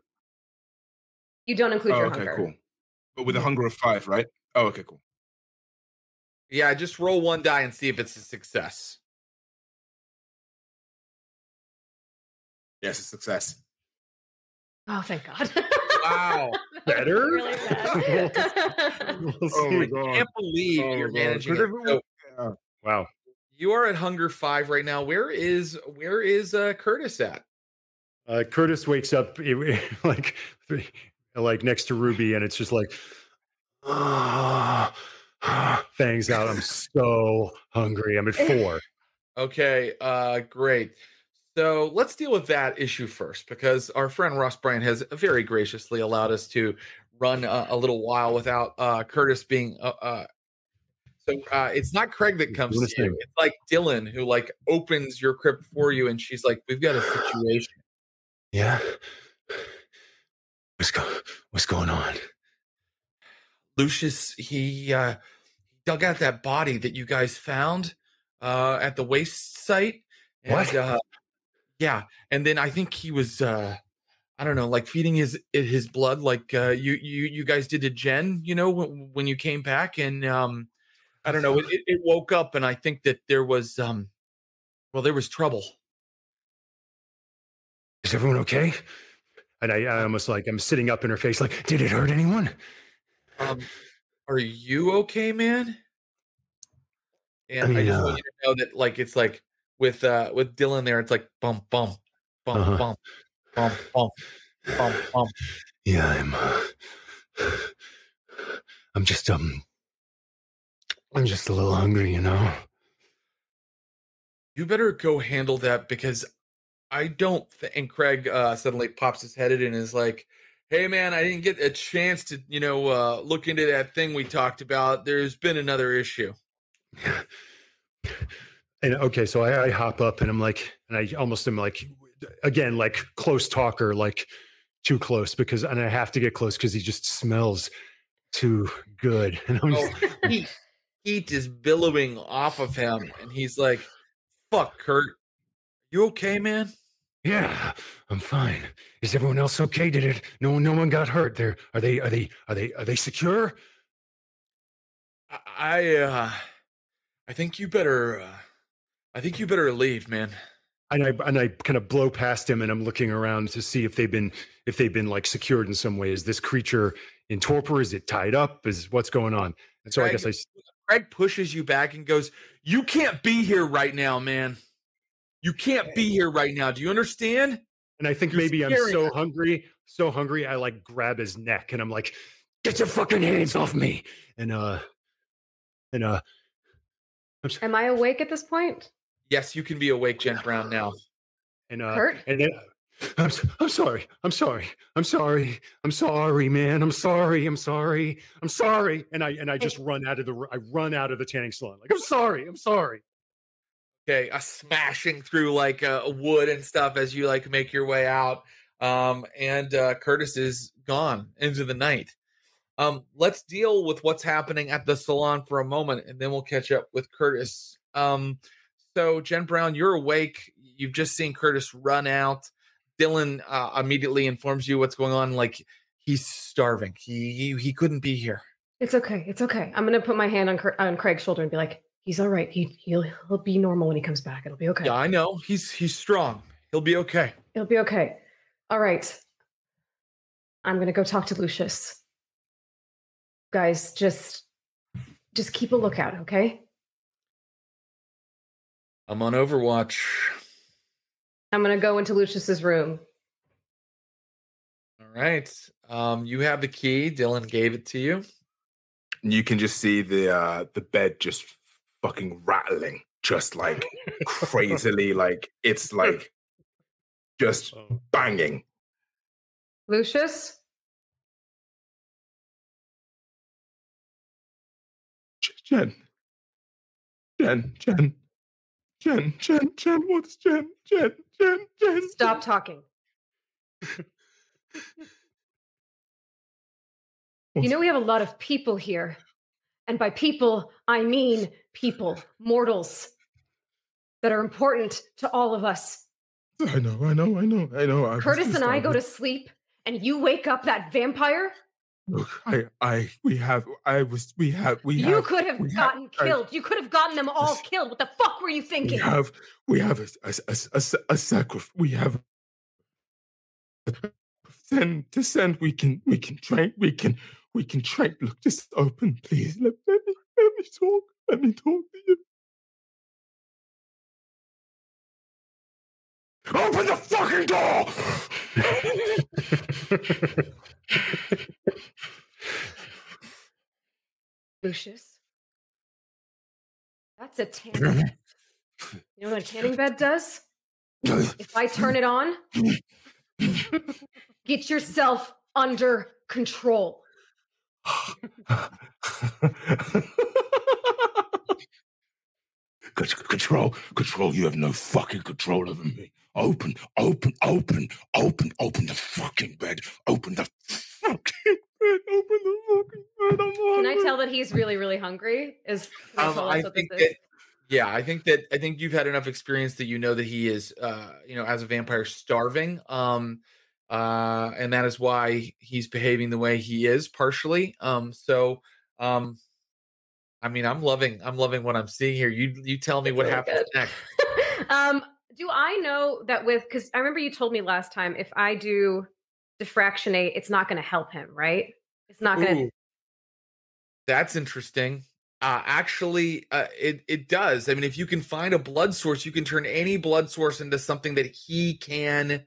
you don't include
Oh,
your
okay,
hunger.
cool. But with a hunger of five, right? Oh, okay, cool.
Yeah, just roll one die and see if it's a success.
Yes, a success.
Oh, thank God.
Wow.
Better?
really bad.
We'll
Oh my
see.
god.
Can't believe
Oh,
you're
God.
managing it.
everyone-
So
Wow.
You are at hunger five right now. Where is where is uh, Curtis at?
Uh, Curtis wakes up like like next to Ruby, and it's just like fangs out. I'm so hungry. I'm at four.
Okay, uh, great. So let's deal with that issue first, because our friend Ross Bryan has very graciously allowed us to run a, a little while without uh, Curtis being. Uh, uh, so uh, it's not Craig that comes to you. It's like Dylan who like opens your crypt for you, and she's like, "We've got a situation."
Yeah. What's go- What's going on?
Lucius, he uh, dug out that body that you guys found uh, at the waste site. And,
What?
Uh, yeah, and then I think he was, uh, I don't know, like feeding his his blood, like uh, you you you guys did to Jen. You know, when, when you came back, and um, I don't know, it, it- woke up, and I think that there was, um, well, there was trouble.
Is everyone okay? And I, I almost like I'm sitting up in her face, like, did it hurt anyone?
Um, are you okay, man? And I,
mean,
just
uh,
want you to know that, like, it's like with uh with Dylan there, it's like bump, bump, bump,
Uh-huh.
bump, bump, bump, bump, bump.
Yeah, I'm. Uh, I'm just um. I'm just a little hungry, you know.
You better go handle that because I don't. Th- and Craig uh suddenly pops his head in and is like, "Hey, man, I didn't get a chance to, you know, uh look into that thing we talked about. There's been another issue."
And okay, so I, I hop up and I'm like, and I almost am like, again, like close talker, like too close because, and I have to get close because he just smells too good. And I'm
Oh,
just,
heat, is billowing off of him, and he's like, "Fuck, Kurt, you okay, man?"
yeah, I'm fine. Is everyone else okay? Did it? No one, no one got hurt. There, are they? Are they? Are they? Are they secure?
I, I uh, I think you better. Uh, I think you better leave, man.
And I and I kind of blow past him, and I'm looking around to see if they've been if they've been like secured in some way. Is this creature in torpor? Is it tied up? Is what's going on? And so I guess I
Craig pushes you back and goes, "You can't be here right now, man. You can't be here right now. Do you understand?"
and I think
You're
maybe I'm so
us.
hungry, so hungry. I like grab his neck, and I'm like, "Get your fucking hands off me!" And uh, and uh, I'm s-
Am I awake at this point?
Yes, you can be awake, Jen Brown. Now,
and uh,
Kurt?
and then. I'm, I'm sorry. I'm sorry. I'm sorry. I'm sorry, man. I'm sorry. I'm sorry. I'm sorry. And I and I just run out of the I run out of the tanning salon. Like I'm sorry. I'm sorry.
okay, uh, smashing through like uh, wood and stuff as you like make your way out. Um, and uh, Curtis is gone into the night. Um, let's deal with what's happening at the salon for a moment, and then we'll catch up with Curtis. Um, so Jen Brown, you're awake. You've just seen Curtis run out. Dylan uh, immediately informs you what's going on. Like he's starving. He he, he couldn't be here.
It's okay. It's okay. I'm gonna put my hand on on Craig's shoulder and be like, "He's all right. He he'll he'll be normal when he comes back. It'll be okay.
Yeah, I know. He's he's strong. He'll be okay.
It'll be okay. All right. I'm gonna go talk to Lucius. Guys, just just keep a lookout, okay?
I'm on Overwatch.
I'm gonna go into Lucius's room.
All right. Um, you have the key. Dylan gave it to you.
You can just see the uh the bed just fucking rattling, just like crazily, like it's like just
Oh.
banging.
Lucius,
Jen, Jen, Jen, Jen, Jen, Jen, what's Jen, Jen, Jen, Jen?
stop talking. You know we have a lot of people here. And by people, I mean people, mortals that are important to all of us.
I know, I know, I know, I know. I
Curtis and I go to sleep and you wake up that vampire?
Look, I, I, we have, I was, we have, we
you
have,
could have
we have-
gotten
I-
killed. you could have gotten them all killed. What the fuck were you thinking?
we have, we have a, a, a, a, a sacrifice. We have send to send. We can, we can train. We can, we can train. Look, just open, please. Let, let me, let me talk. Let me talk to you. Open the fucking door!
Lucius. That's a tanner. You know what a tanning bed does? If I turn it on, get yourself under control.
control, control. You have no fucking control over me. Open, open, open, open, open the fucking bed. Open the fucking bed. Open the fucking bed. I'm
Can I tell that he's really, really hungry? Is can
Um, I think
this
that, yeah, I think that I think you've had enough experience that you know that he is, uh, you know, as a vampire, starving. Um, uh, and that is why he's behaving the way he is, partially. Um, so, um, I mean, I'm loving, I'm loving what I'm seeing here. You, you tell me
It's
what
really
happens
good.
next.
um, do I know that with because I remember you told me last time if I do defractionate, it's not going to help him, right? It's not going to.
That's interesting. Uh, actually, uh, it it does. I mean, if you can find a blood source, you can turn any blood source into something that he can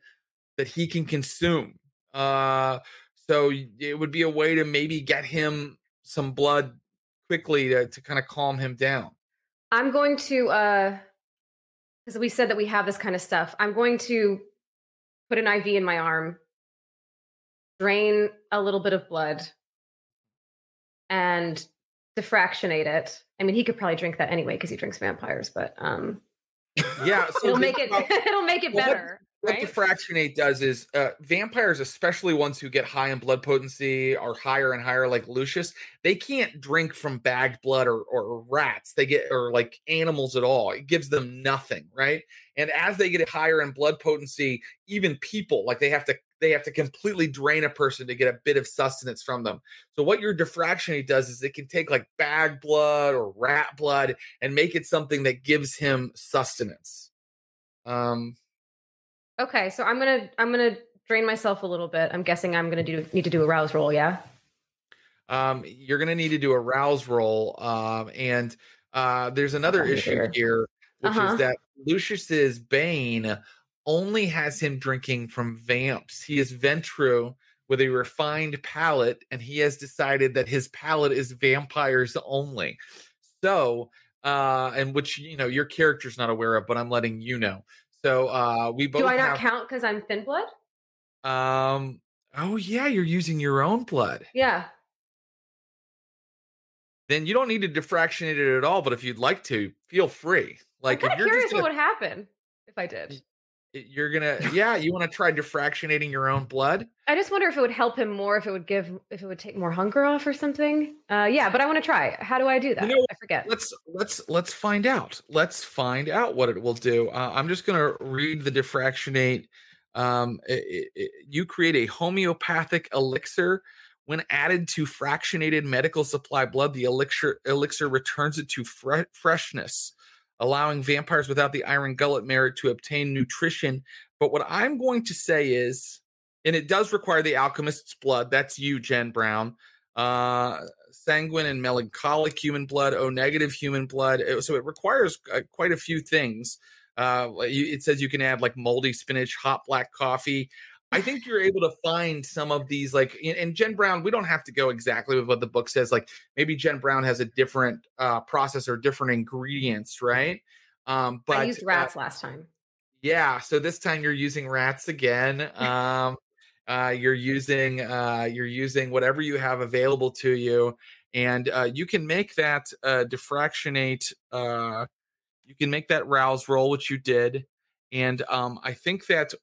that he can consume. Uh, so it would be a way to maybe get him some blood quickly to, to kind of calm him down.
I'm going to uh because we said that we have this kind of stuff. I'm going to put an IV in my arm, drain a little bit of blood, and defractionate it. I mean, he could probably drink that anyway because he drinks vampires, but um,
Yeah, so
it'll make it
well,
it'll make it
well, what- what
right?
defractionate does is uh, vampires, especially ones who get high in blood potency are higher and higher, like Lucius, they can't drink from bagged blood or, or rats. They get or like animals at all. It gives them nothing, right? And as they get higher in blood potency, even people like they have to they have to completely drain a person to get a bit of sustenance from them. So what your defractionate does is it can take like bagged blood or rat blood and make it something that gives him sustenance. Um,
okay, so I'm gonna I'm gonna drain myself a little bit. I'm guessing I'm gonna do need to do a rouse roll, yeah.
um, you're to need to do a rouse roll. Um, and uh, there's another
Okay,
issue
here.
here, which
Uh-huh.
is that Lucius's Bane only has him drinking from vamps. He is Ventrue with a refined palate, and he has decided that his palate is vampires only. So, uh, and which you know your character's not aware of, but I'm letting you know. So uh, we both
Do I not
have.
count because I'm thin blood?
Um. Oh yeah, you're using your own blood.
Yeah.
then you don't need to defractionate it at all. But if you'd like to, feel free. Like
I'm
if you're
curious
just
what
gonna,
would happen if I did.
You're gonna, yeah, you want to try defractionating your own blood.
I just wonder if it would help him more, if it would give, if it would take more hunger off or something. Uh, yeah, but I want to try. How do I do that?
know,
I forget.
Let's let's let's find out. Let's find out what it will do. Uh, I'm just gonna read the defractionate. Um, i- i- i- you create a homeopathic elixir. When added to fractionated medical supply blood, the elixir elixir returns it to fre- freshness, allowing vampires without the iron gullet merit to obtain nutrition. But what I'm going to say is, and it does require the alchemist's blood. That's you, Jen Brown. Uh, sanguine and melancholic human blood, O negative human blood. Uh, So it requires uh, quite a few things. Uh, it says you can add like moldy spinach, hot black coffee. I think you're able to find some of these, like, and- Jen Brown, we don't have to go exactly with what the book says. Like, maybe Jen Brown has a different uh, process or different ingredients, right? Um, but
I used
uh,
rats last time.
yeah, so this time you're using rats again. Um, uh, you're using uh, you're using whatever you have available to you, and uh, you can make that uh, defractionate. Uh, you can make that rouse roll, which you did, and um, I think that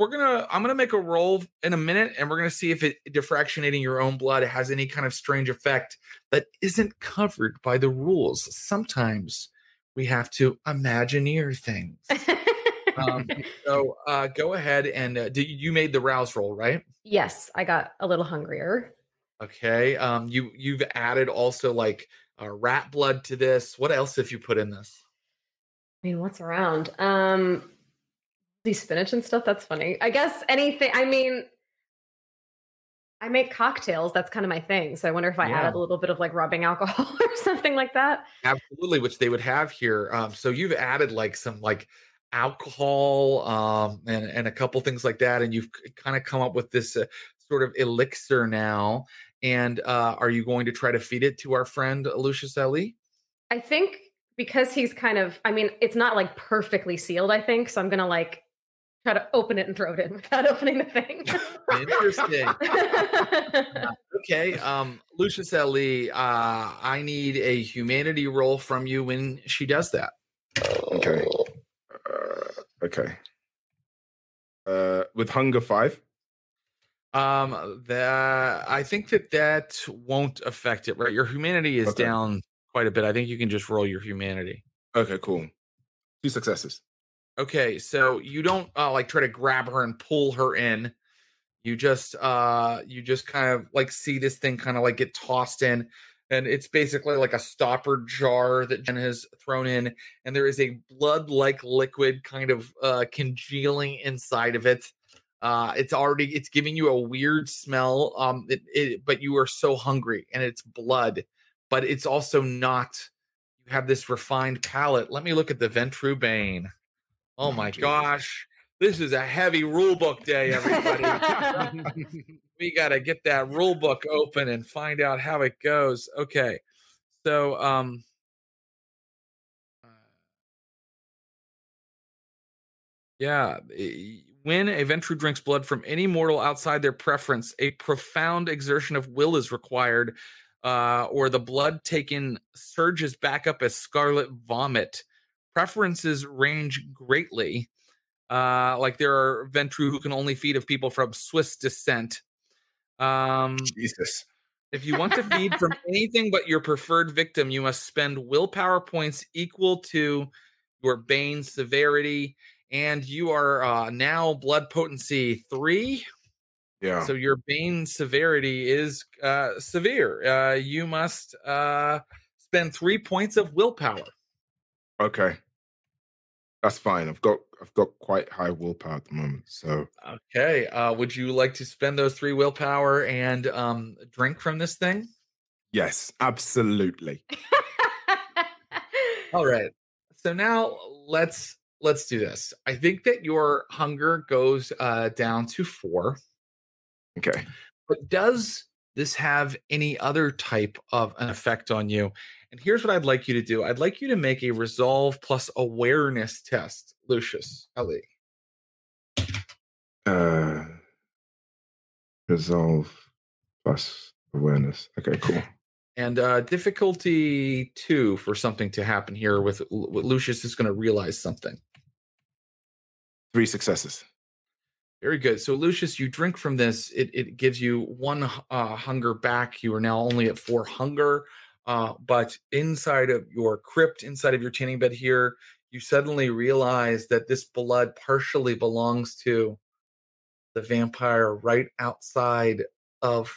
we're gonna. I'm gonna make a roll in a minute, and we're gonna see if it defractionating your own blood has any kind of strange effect that isn't covered by the rules. Sometimes we have to imagineer things. Um, so uh, go ahead and uh, do, you made the rouse roll, right?
yes, I got a little hungrier.
Okay. Um, you you've added also like uh, rat blood to this. What else have you put in this?
I mean, what's around? Um, these spinach and stuff. That's funny. I guess anything. I mean, I make cocktails. That's kind of my thing. So I wonder if I
Yeah.
added a little bit of like rubbing alcohol or something like that.
Absolutely, which they would have here. Um, so you've added like some like alcohol um, and and a couple things like that, and you've kind of come up with this uh, sort of elixir now. And uh, are you going to try to feed it to our friend Lucius Ali?
I think because he's kind of I mean, it's not like perfectly sealed, I think. So I'm gonna like try to open it and throw it in without opening the thing.
Interesting. okay. Um, Lucius Ellie, uh, I need a humanity roll from you when she does that.
Okay. Uh, okay. Uh, with hunger five.
Um, that I think that that won't affect it, right? Your humanity is
Okay.
down quite a bit. I think you can just roll your humanity.
Okay, cool. Two successes.
Okay, so you don't uh, like try to grab her and pull her in. You just uh you just kind of like see this thing kind of like get tossed in and it's basically like a stopper jar that Jen has thrown in and there is a blood-like liquid kind of uh congealing inside of it. Uh it's already it's giving you a weird smell um it, it but you are so hungry and it's blood but it's also not you have this refined palate. Let me look at the Ventrue Bane. Oh
Oh,
my gosh. This is a heavy rule book day, everybody. we got to get that rule book open and find out how it goes. Okay. So, um, uh, yeah, e- when a Ventrue drinks blood from any mortal outside their preference, a profound exertion of will is required, uh, or the blood taken surges back up as scarlet vomit. Preferences range greatly. Uh, like there are Ventrue who can only feed of people from Swiss descent. Um,
Jesus.
if you want to feed from anything but your preferred victim, you must spend willpower points equal to your Bane severity, and you are uh, now blood potency three.
Yeah.
So your Bane severity is uh, severe. Uh, you must uh, spend three points of willpower.
Okay. That's fine. I've got I've got quite high willpower at the moment. So
Okay. Uh, would you like to spend those three willpower and um, drink from this thing?
yes, absolutely.
All right. So now let's let's do this. I think that your hunger goes uh, down to four.
Okay.
But does this have any other type of an effect on you? And here's what I'd like you to do. I'd like you to make a resolve plus awareness test, Lucius Ellie.
Uh resolve plus awareness. Okay, cool.
And uh, difficulty two for something to happen here with, with Lucius is going to realize something.
Three successes.
Very good. So, Lucius, you drink from this. It, it gives you one uh, hunger back. You are now only at four hunger. Uh, but inside of your crypt, inside of your tanning bed here, you suddenly realize that this blood partially belongs to the vampire right outside of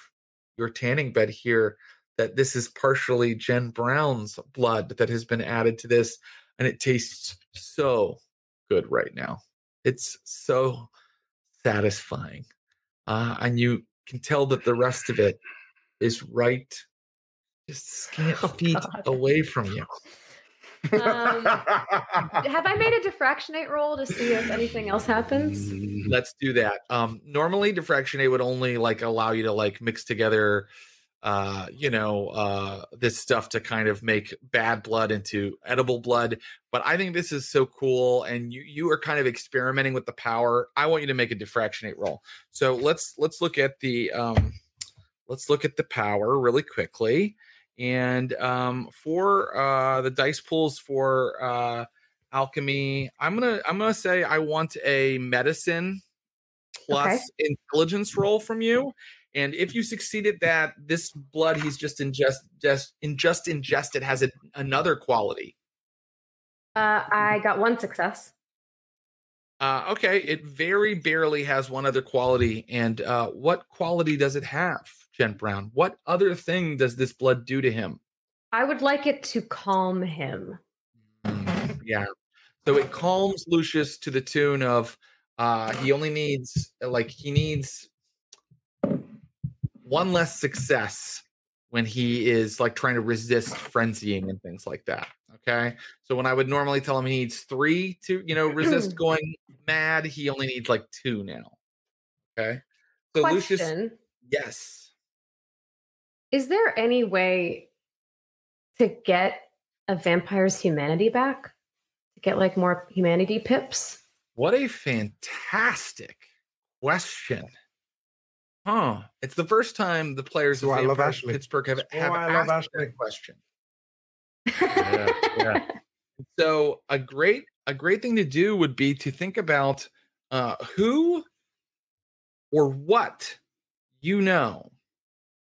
your tanning bed here. That this is partially Jen Brown's blood that has been added to this. And it tastes so good right now. It's so satisfying. Uh, and you can tell that the rest of it is right just scant
Oh,
feet
God.
away from you.
Um, Have I made a defractionate roll to see if anything else happens?
Let's do that. Um, normally defractionate would only like allow you to like mix together uh, you know, uh this stuff to kind of make bad blood into edible blood. But I think this is so cool and you you are kind of experimenting with the power. I want you to make a defractionate roll. So let's let's look at the um let's look at the power really quickly. And um for uh the dice pools for uh alchemy, I'm gonna I'm gonna say I want a medicine plus intelligence roll from you. And if you succeeded that, this blood he's just ingest just in just ingested has a, another quality.
Uh, I got one success.
Uh, okay, it very barely has one other quality. And uh, what quality does it have, Jen Brown? What other thing does this blood do to him?
I would like it to calm him.
Mm, yeah. So it calms Lucius to the tune of uh he only needs like he needs one less success when he is like trying to resist frenzying and things like that. Okay. So when I would normally tell him he needs three to, you know, resist going mad, he only needs like two now. Okay. So Lucius, yes.
Is there any way to get a vampire's humanity back to get like more humanity pips?
What a fantastic question. Huh. It's the first time the players
So
of
I love Ashly.
Pittsburgh have,
So
have
I love
asked
Ashly.
that question.
Yeah, yeah.
So a great a great thing to do would be to think about uh, who or what you know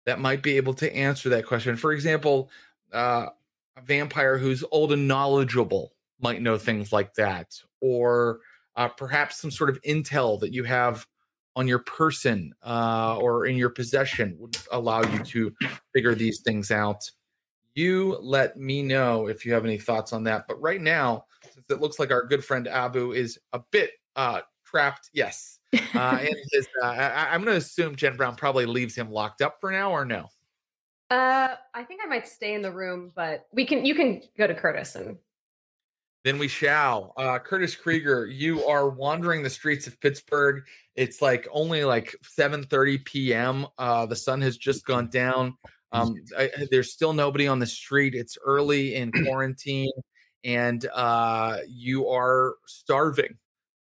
that might be able to answer that question. For example, uh, a vampire who's old and knowledgeable might know things like that, or uh, perhaps some sort of intel that you have on your person uh, or in your possession would allow you to figure these things out you let me know if you have any thoughts on that. But right now, since it looks like our good friend Abu is a bit uh, trapped, yes, and his, uh, I, I'm going to assume Jen Brown probably leaves him locked up for now, or no?
Uh, I think I might stay in the room, but we can. You can go to Curtis and.
Then we shall. Uh, Curtis Krieger, you are wandering the streets of Pittsburgh. It's like only like 7:30 p.m. Uh, the sun has just gone down. Um, I, I- there's still nobody on the street. It's early in quarantine, and uh, you are starving.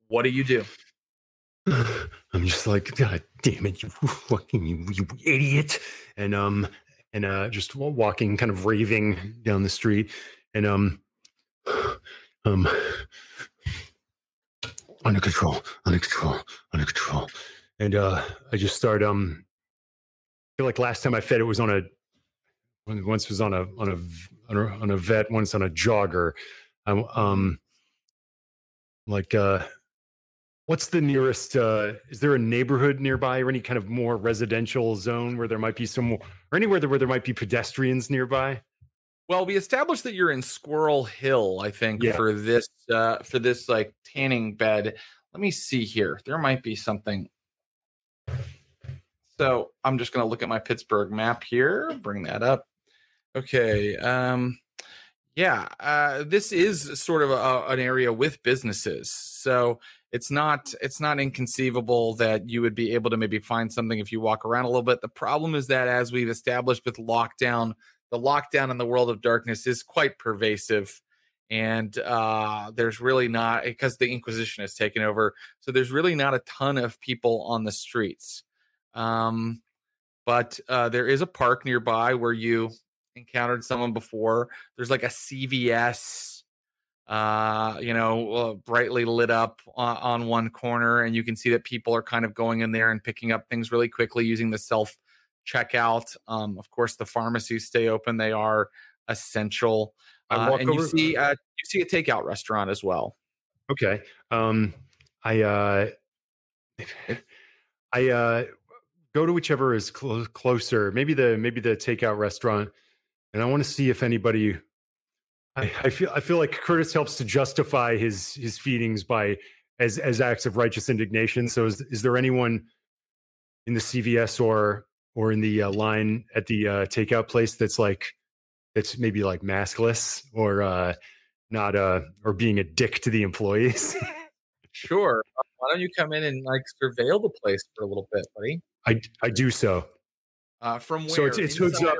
What do you do?
I'm just like, God damn it, you fucking you, you idiot. And um and uh just wa- walking, kind of raving down the street. And um um under control, under control, under control. And uh I just start um I feel like last time I fed it was on a once was on a on a on a, on a vet, once on a jogger. Um, um like uh What's the nearest? Uh, is there a neighborhood nearby, or any kind of more residential zone where there might be some, or anywhere where there might be pedestrians nearby?
Well, we established that you're in Squirrel Hill, I think,
Yeah.
for this uh for this like tanning bed. Let me see here. There might be something. So I'm just gonna look at my Pittsburgh map here, bring that up. Okay. Um yeah, uh this is sort of a, an area with businesses. So it's not it's not inconceivable that you would be able to maybe find something if you walk around a little bit. The problem is that as we've established with lockdown, the lockdown in the world of darkness is quite pervasive and uh there's really not because the inquisition has taken over so there's really not a ton of people on the streets um but uh there is a park nearby where you encountered someone before there's like a cvs uh you know uh, brightly lit up on, on one corner and you can see that people are kind of going in there and picking up things really quickly using the self checkout. Um, of course, the pharmacies stay open; they are essential.
I
Uh, and you see, uh, you see a takeout restaurant as well.
Okay. Um, I uh, I uh, go to whichever is clo- closer. Maybe the maybe the takeout restaurant, and I want to see if anybody. I, I feel I feel like Curtis helps to justify his his feedings by as as acts of righteous indignation. So is is there anyone in the CVS or or in the uh, line at the uh, takeout place that's like that's maybe like maskless or uh, not uh or being a dick to the employees?
Sure. Uh, why don't you come in and like surveil the place for a little bit, buddy?
I I do so.
Uh, from where?
So it's- it's hoods up.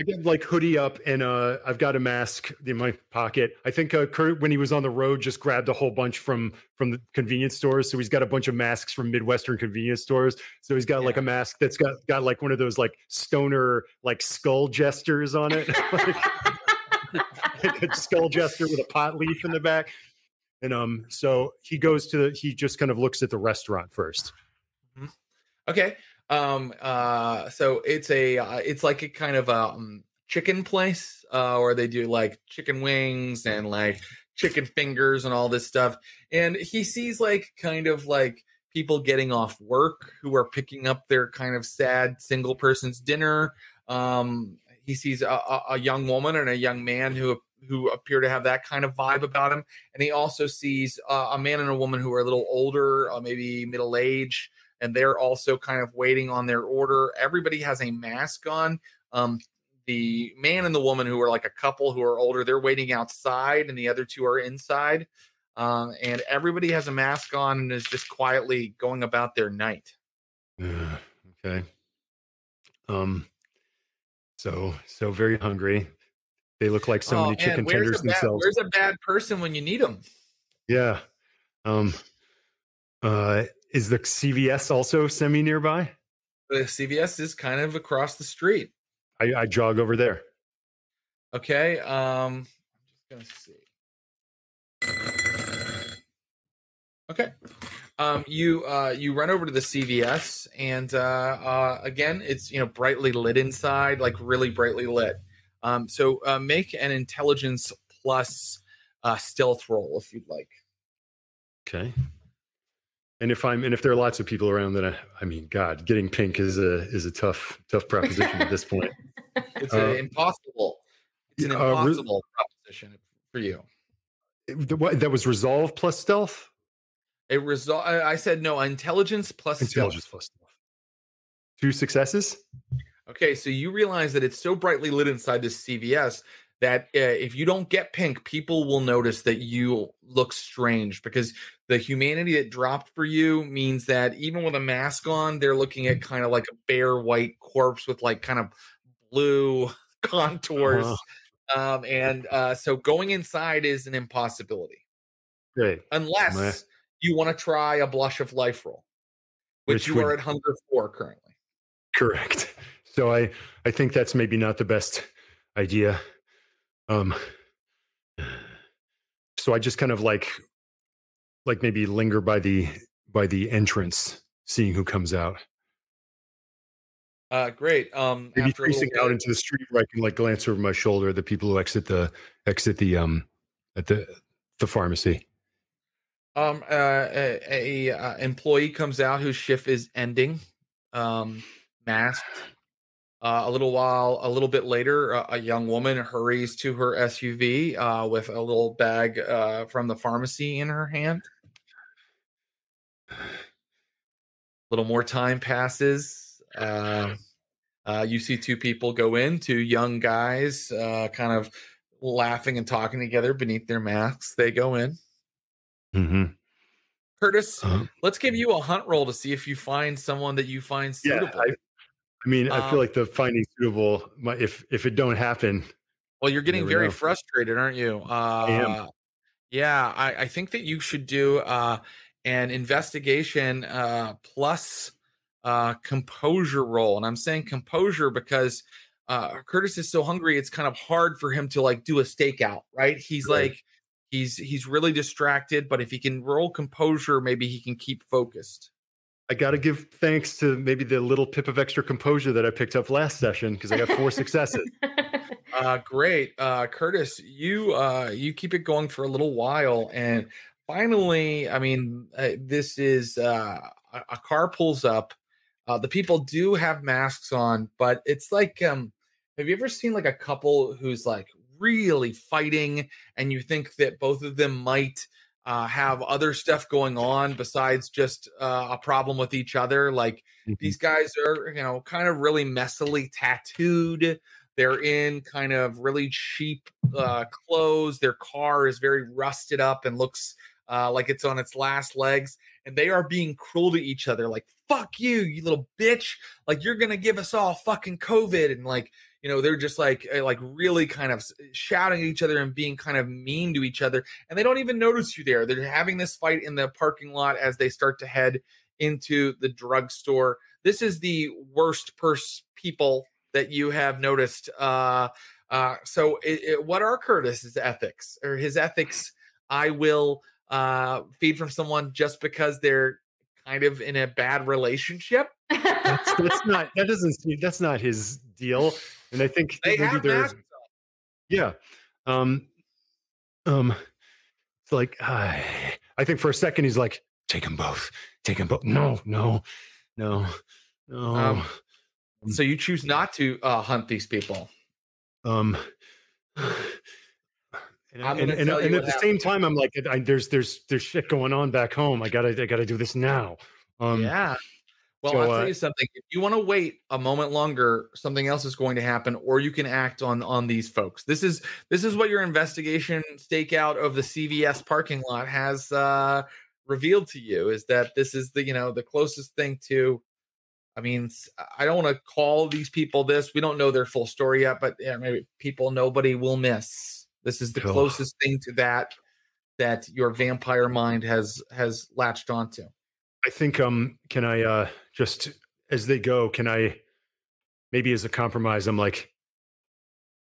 I get like hoodie up and uh I've got a mask in my pocket. I think uh, Kurt when he was on the road just grabbed a whole bunch from from the convenience stores. So he's got a bunch of masks from Midwestern convenience stores. So he's got like a mask that's got got like one of those like stoner like skull gestures on it. like a skull gesture with a pot leaf in the back. And um so he goes to the he just kind of looks at the restaurant first.
Okay. Um. Uh. So it's a. Uh, it's like a kind of a um, chicken place, uh, where they do like chicken wings and like chicken fingers and all this stuff. And he sees like kind of like people getting off work who are picking up their kind of sad single person's dinner. Um. He sees a, a, young woman and a young man who who appear to have that kind of vibe about him. And he also sees uh, a man and a woman who are a little older, uh, maybe middle age and they're also kind of waiting on their order. Everybody has a mask on. Um, the man and the woman who are like a couple who are older, they're waiting outside, and the other two are inside. Um, and everybody has a mask on and is just quietly going about their night.
Uh, okay. Um so so very hungry. They look like so
Oh,
many
man,
chicken tenders
bad,
themselves.
Where's a bad person when you need them?
Yeah. Um. Uh. Is the CVS also semi nearby?
The CVS is kind of across the street.
I, I jog over there.
Okay. Um, I'm just gonna see. Okay. Um, you uh, you run over to the CVS, and uh, uh, again, it's you know brightly lit inside, like really brightly lit. Um, so uh, make an intelligence plus uh, stealth roll if you'd like.
Okay. And if I'm and if there are lots of people around, then I, I mean, God, getting pink is a is a tough tough proposition at this point.
It's
Uh,
an impossible. It's an
uh,
impossible proposition for you.
It- what- that was resolve plus stealth.
It result. I I said no. Intelligence plus
Intelligence
stealth.
plus stealth. Two successes.
Okay, so you realize that it's so brightly lit inside this CVS that uh, if you don't get pink, people will notice that you look strange because the humanity that dropped for you means that even with a mask on, they're looking at kind of like a bare white corpse with like kind of blue contours.
Uh-huh.
Um, and uh, so going inside is an impossibility
Great.
unless you want to try a blush of life roll, which,
Which
you
would-
are at hunger for currently.
Correct. So I I think that's maybe not the best idea. Um so I just kind of like like maybe linger by the by the entrance, seeing who comes out.
Uh, great. Um,
Maybe
after a
facing out into the street where I can like glance over my shoulder at the people who exit the exit the um at the the pharmacy.
Um, uh, a, a uh, employee comes out whose shift is ending, um, masked. Uh, a little while, a little bit later, a, a young woman hurries to her SUV uh, with a little bag uh, from the pharmacy in her hand. A little more time passes. Uh, uh, you see two people go in, two young guys, uh, kind of laughing and talking together beneath their masks. They go in.
Mm-hmm.
Curtis,
Uh,
let's give you a hunt roll to see if you find someone that you find
yeah,
suitable.
I, I mean, I
Um,
feel like the finding suitable. If if it don't happen,
well, you're getting very
know.
frustrated, aren't you? Uh,
am.
Yeah, I, I think that you should do uh, an investigation uh, plus uh, composure roll, and I'm saying composure because uh, Curtis is so hungry. It's kind of hard for him to like do a stakeout, right? He's
Right.
like he's he's really distracted, but if he can roll composure, maybe he can keep focused.
I got to give thanks to maybe the little pip of extra composure that I picked up last session because I got four successes.
Uh, great, uh, Curtis. You uh, you keep it going for a little while, and finally, I mean, uh, this is uh, a, a car pulls up. Uh, the people do have masks on, but it's like, um, have you ever seen like a couple who's like really fighting, and you think that both of them might uh, have other stuff going on besides just uh, a problem with each other? Like these guys are, you know, kind of really messily tattooed. They're in kind of really cheap uh, clothes. Their car is very rusted up and looks uh, like it's on its last legs. And they are being cruel to each other, like "fuck you, you little bitch!" Like you're gonna give us all fucking COVID, and like you know they're just like eh, like really kind of shouting at each other and being kind of mean to each other, and they don't even notice you there. They're having this fight in the parking lot as they start to head into the drugstore. This is the worst purse people that you have noticed. Uh, uh, so, it, it, what are Curtis's ethics or his ethics? I will uh, feed from someone just because they're kind of in a bad relationship.
that's, that's not that doesn't seem that's not his deal. And I think
They
maybe there's
masks
yeah. Um um it's like I I think for a second he's like, take them both. Take them both. No, no, no, no.
Um, So you choose not to uh, hunt these people.
Um, and, and, and, and at the same time, I'm like, I, there's there's there's shit going on back home. I gotta I gotta do this now. Um,
yeah. Well,
so,
I'll tell
uh,
you something. If you want to wait a moment longer, something else is going to happen, or you can act on on these folks. This is this is what your investigation stakeout of the CVS parking lot has uh, revealed to you. Is that this is the you know the closest thing to I mean, I don't want to call these people this. We don't know their full story yet, but yeah, maybe people nobody will miss. This is the closest thing to that that your vampire mind has has latched onto.
I think um can I uh just as they go, can I maybe as a compromise, I'm like,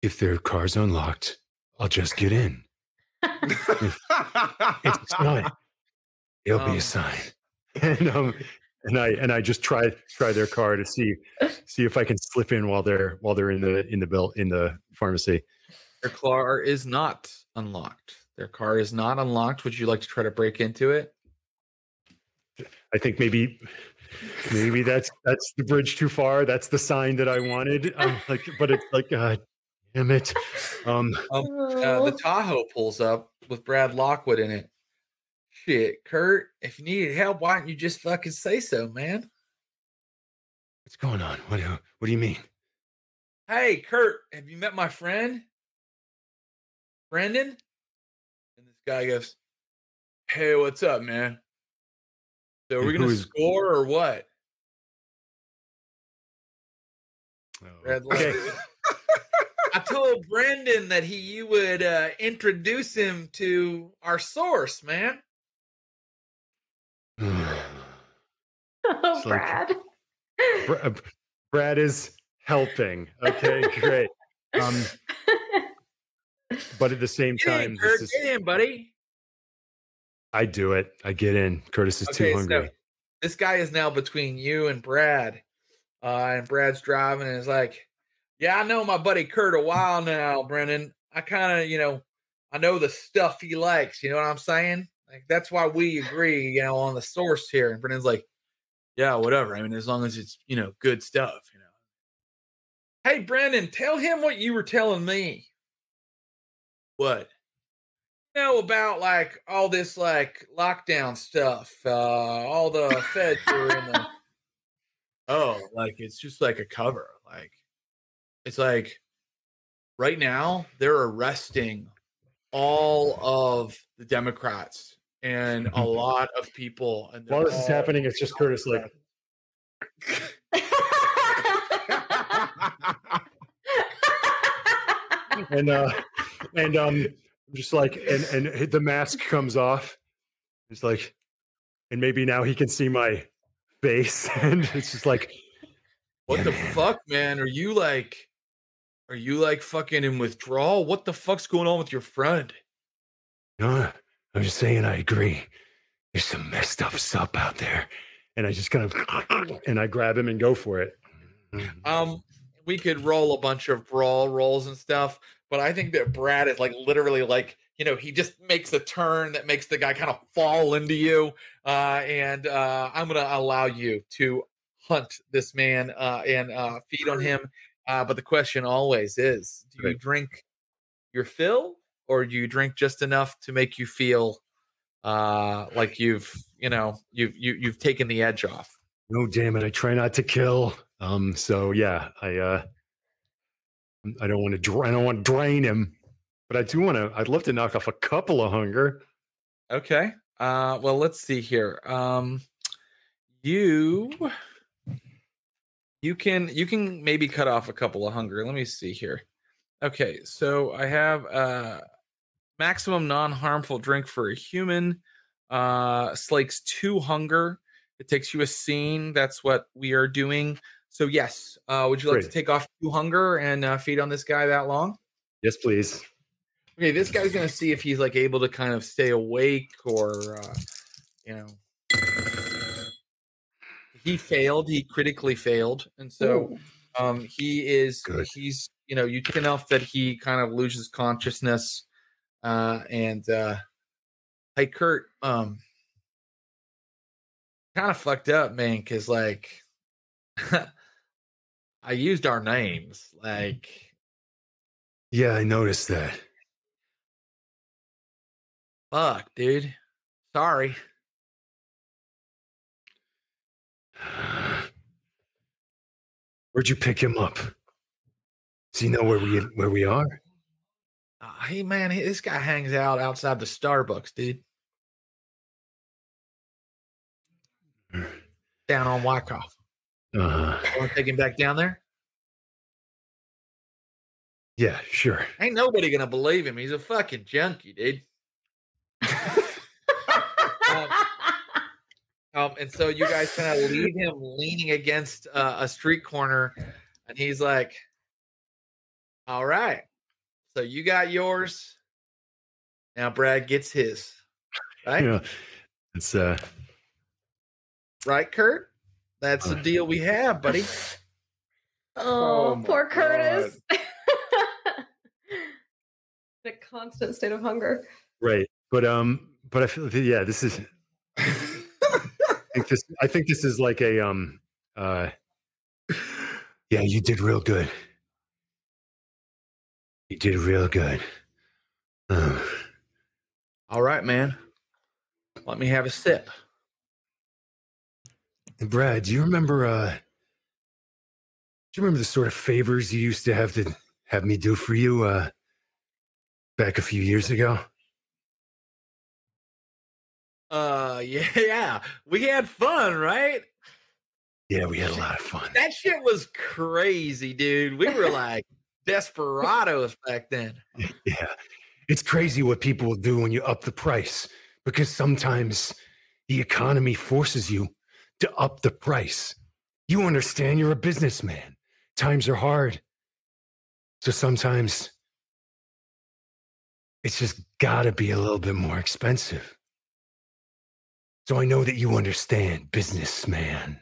if their car's unlocked, I'll just get in. It's a sign. It'll be
Um,
a sign. And um and I and I just try try their car to see see if I can slip in while they're while they're in the in the bill in the pharmacy.
Their car is not unlocked. Their car is not unlocked. Would you like to try to break into it?
I think maybe maybe that's that's the bridge too far. That's the sign that I wanted. Um, like, but it's like, uh, damn it. Um,
Uh, the Tahoe pulls up with Brad Lockwood in it. Shit, Kurt, if you needed help, why don't you just fucking say so, man?
what's going on? What do what do you mean?
Hey, Kurt, have you met my friend? Brendan? And this guy goes, Hey, what's up, man? So are we
And
gonna score or what?
Oh,
Brad
okay.
I told Brendan that he you would uh, introduce him to our source, man.
oh,
It's like-
Brad.
Uh, Brad is helping. Okay, great. Um, but at the same
Get in,
time,
Kurt,
this is,
get in, buddy.
I do it. I get in. Curtis is
Okay,
too
so
hungry.
this guy is now between you and Brad. Uh, and Brad's driving and is like, Yeah, I know my buddy Kurt a while now, Brendan. I kind of, you know, I know the stuff he likes. You know what I'm saying? Like, that's why we agree, you know, on the source here. And Brendan's like, Yeah, whatever. I mean, as long as it's, you know, good stuff, you know. Hey, Brendan, tell him what you were telling me. What? You know about like all this like lockdown stuff. Uh all the feds are in the Oh, like it's just like a cover. Like it's like right now they're arresting all of the Democrats and a lot of people. And
While this is happening, it's just Curtis like, and uh, and um, just like, and and the mask comes off. It's like, and maybe now he can see my face, and it's just like,
What the
man.
fuck, man? Are you like, are you like fucking in withdrawal? What the fuck's going on with your friend?
no, I'm just saying, I agree. There's some messed up stuff out there, and I just kind of, and I grab him and go for it.
Um, we could roll a bunch of brawl rolls and stuff, but I think that Brad is like literally like you know he just makes a turn that makes the guy kind of fall into you, uh, and uh, I'm gonna allow you to hunt this man uh, and uh, feed on him. Uh, but the question always is: Do you drink your fill, or do you drink just enough to make you feel uh, like you've you know you've you, you've taken the edge off?
no damn it i try not to kill um so yeah i uh i don't want to i don't want to drain him but i do want to i'd love to knock off a couple of hunger
Okay. Uh well let's see here. Um you you can you can maybe cut off a couple of hunger. Let me see here. Okay, so I have uh maximum non-harmful drink for a human uh slakes 2 hunger. It takes you a scene. That's what we are doing. So yes, uh would you like to take off 2 hunger and uh, feed on this guy that long?
yes please
Okay, this guy's gonna see if he's like able to kind of stay awake or uh, you know. He failed. He critically failed, and so um, he is.
Good.
He's you know you took enough that he kind of loses consciousness, uh, and uh, hey Kurt, um, kind of fucked up, man, because like I used our names, like
yeah i noticed that
fuck, dude. Sorry.
where'd you pick him up does he know where we where we are
Uh, hey man, he- this guy hangs out outside the Starbucks, dude. Down on Wyckoff.
Uh,
Want to take him back down there?
yeah, sure.
Ain't nobody gonna believe him. He's a fucking junkie, dude. Um, and so you guys kind of leave him leaning against uh, a street corner, and he's like, "All right, so you got yours. Now Brad gets his, right?
Yeah, it's uh,
Right, Kurt? That's the deal we have, buddy.
oh,
Oh
poor Curtis. the constant state of hunger.
right. But um, but I feel yeah, this is. I think this. I think this is like a um. Uh, yeah, you did real good. You did real good. Uh,
All right, man. Let me have a sip.
And Brad, do you remember? uh Do you remember the sort of favors you used to have to have me do for you? uh Back a few years ago.
Uh, yeah, yeah. We had fun, right?
Yeah, we had a lot of fun.
That shit was crazy, dude. We were like desperados back then.
Yeah. It's crazy what people will do when you up the price because sometimes the economy forces you to up the price. You understand you're a businessman. Times are hard. So sometimes it's just got to be a little bit more expensive. So I know that you understand, businessman,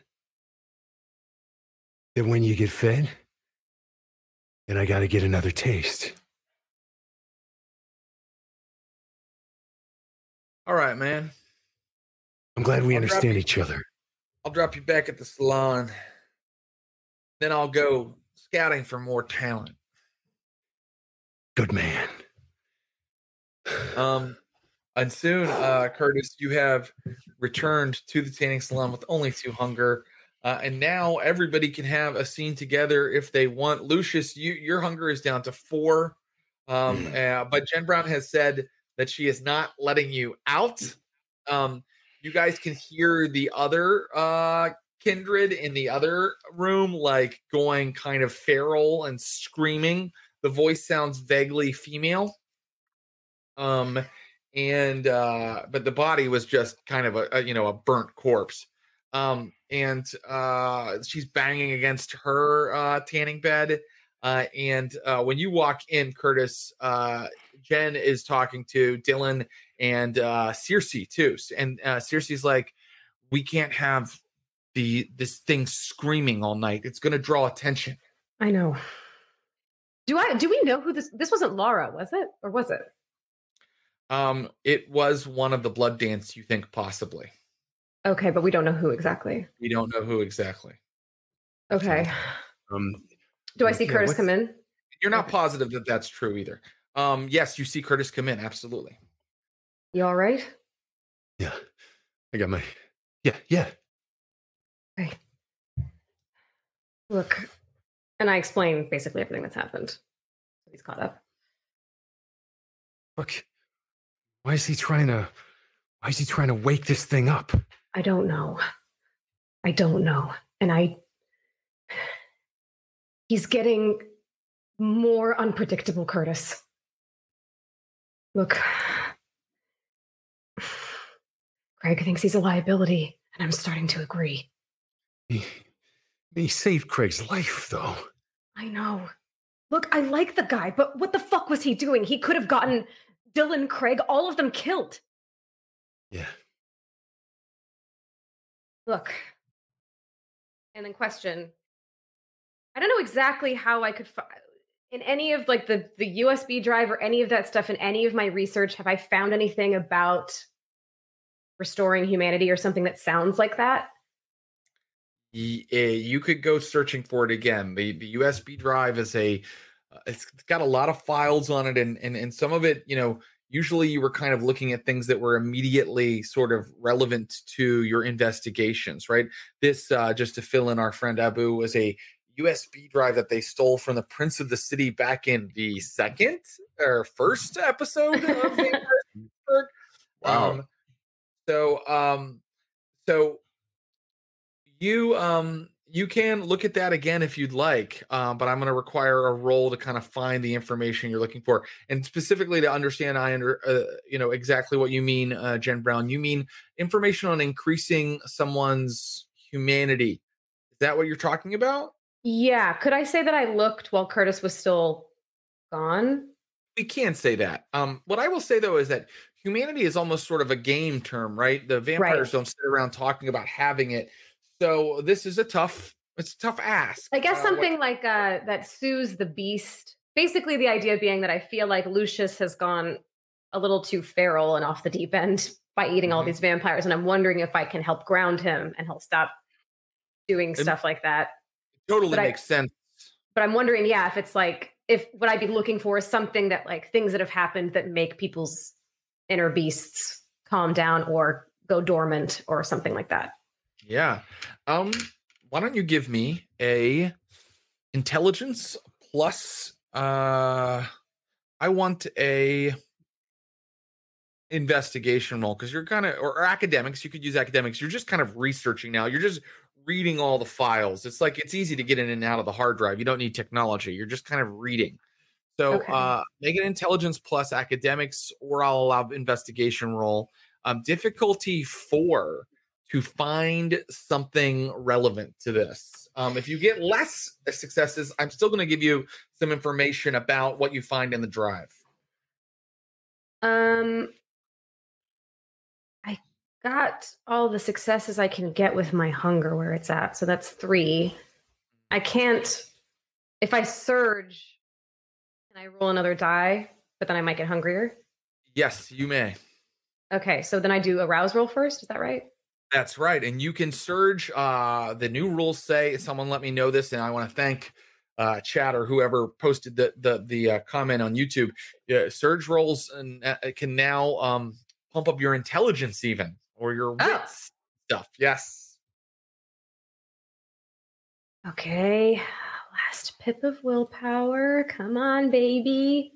that when you get fed, then I got to get another taste.
All right, man.
I'm glad we
I'll
understand each other.
I'll drop you back at the salon. Then I'll go scouting for more talent.
Good man.
Um, and soon, uh, Curtis, you have returned to the tanning salon with only two hunger. Uh, and now everybody can have a scene together if they want. Lucius, you your hunger is down to four. Um, uh, but Jen Brown has said that she is not letting you out. Um, you guys can hear the other uh kindred in the other room, like going kind of feral and screaming. The voice sounds vaguely female. Um, and uh, but the body was just kind of a, a you know a burnt corpse. Um, and uh, she's banging against her uh, tanning bed. Uh, and uh, when you walk in, Curtis, uh, Jen is talking to Dylan and uh, Circe too. And uh, Circe's like, "We can't have the this thing screaming all night. It's going to draw attention."
I know. Do I do we know who this this wasn't Laura, was it? Or was it?
Um, it was one of the blood dance. You think possibly?
Okay, but we don't know who exactly.
We don't know who exactly.
Okay.
Um,
Do I see
Yeah,
Curtis come in?
You're not
Okay.
positive that that's true either. Um, yes, you see Curtis come in. Absolutely.
You all right?
yeah, I got my. Yeah, yeah. Hey.
Look, and I explain basically everything that's happened. He's caught up.
Look, why is he trying to? Why is he trying to wake this thing up?
I don't know. I don't know. And I he's getting more unpredictable, Curtis. Look. Craig thinks he's a liability, and I'm starting to agree.
He, he saved Craig's life, though.
I know. Look, I like the guy, but what the fuck was he doing? He could have gotten Dylan, Craig, all of them killed.
Yeah.
Look. And then question. I don't know exactly how I could fi- in any of like the the USB drive or any of that stuff in any of my research have I found anything about restoring humanity or something that sounds like that?
Eh, You could go searching for it again. The the USB drive is a uh, it's got a lot of files on it, and and and some of it, you know, usually you were kind of looking at things that were immediately sort of relevant to your investigations, right? This uh, just to fill in our friend Abu was a USB drive that they stole from the Prince of the City back in the second or first episode of Vampire
Wow.
Um, so um so you um you can look at that again if you'd like, uh, but I'm going to require a roll to kind of find the information you're looking for, and specifically to understand, I under uh, you know exactly what you mean, uh, Jen Brown. You mean information on increasing someone's humanity. Is that what you're talking about?
Yeah. Could I say that I looked while Curtis was still gone?
We can't say that. Um, what I will say though is that humanity is almost sort of a game term, right? The vampires
Right.
don't sit around talking about having it. So this is a tough, it's a tough ask.
I guess
Uh, what-
something like uh, that soothes the beast. Basically, the idea being that I feel like Lucius has gone a little too feral and off the deep end by eating all
Mhm.
these vampires, and I'm wondering if I can help ground him and he'll stop doing stuff like that.
totally
but I-
makes sense.
But I'm wondering, yeah, if it's like if what I'd be looking for is something that like things that have happened that make people's inner beasts calm down or go dormant or something like that.
Yeah. Um, why don't you give me a intelligence plus uh I want a investigation roll because you're kind of or, or academics, you could use academics. You're just kind of researching now. You're just reading all the files. It's like it's easy to get in and out of the hard drive. You don't need technology. You're just kind of reading. So
Okay.
uh make an intelligence plus academics, or I'll allow investigation roll. Um, difficulty four to find something relevant to this. Um, if you get less successes, I'm still going to give you some information about what you find in the drive.
Um, I got all the successes I can get with my hunger where it's at. So that's three. I can't, if I surge, I roll another die, but then I might get hungrier?
Yes, you may.
Okay. So then I do a rouse roll first. Is that right?
That's right. And you can surge. Uh, the new rules say, someone let me know this, and I want to thank uh, Chad or whoever posted the the the uh, comment on YouTube. Yeah, surge rolls and uh, can now um, pump up your intelligence even or your
Oh.
wits stuff. Yes.
Okay. Last pip of willpower. Come on, baby.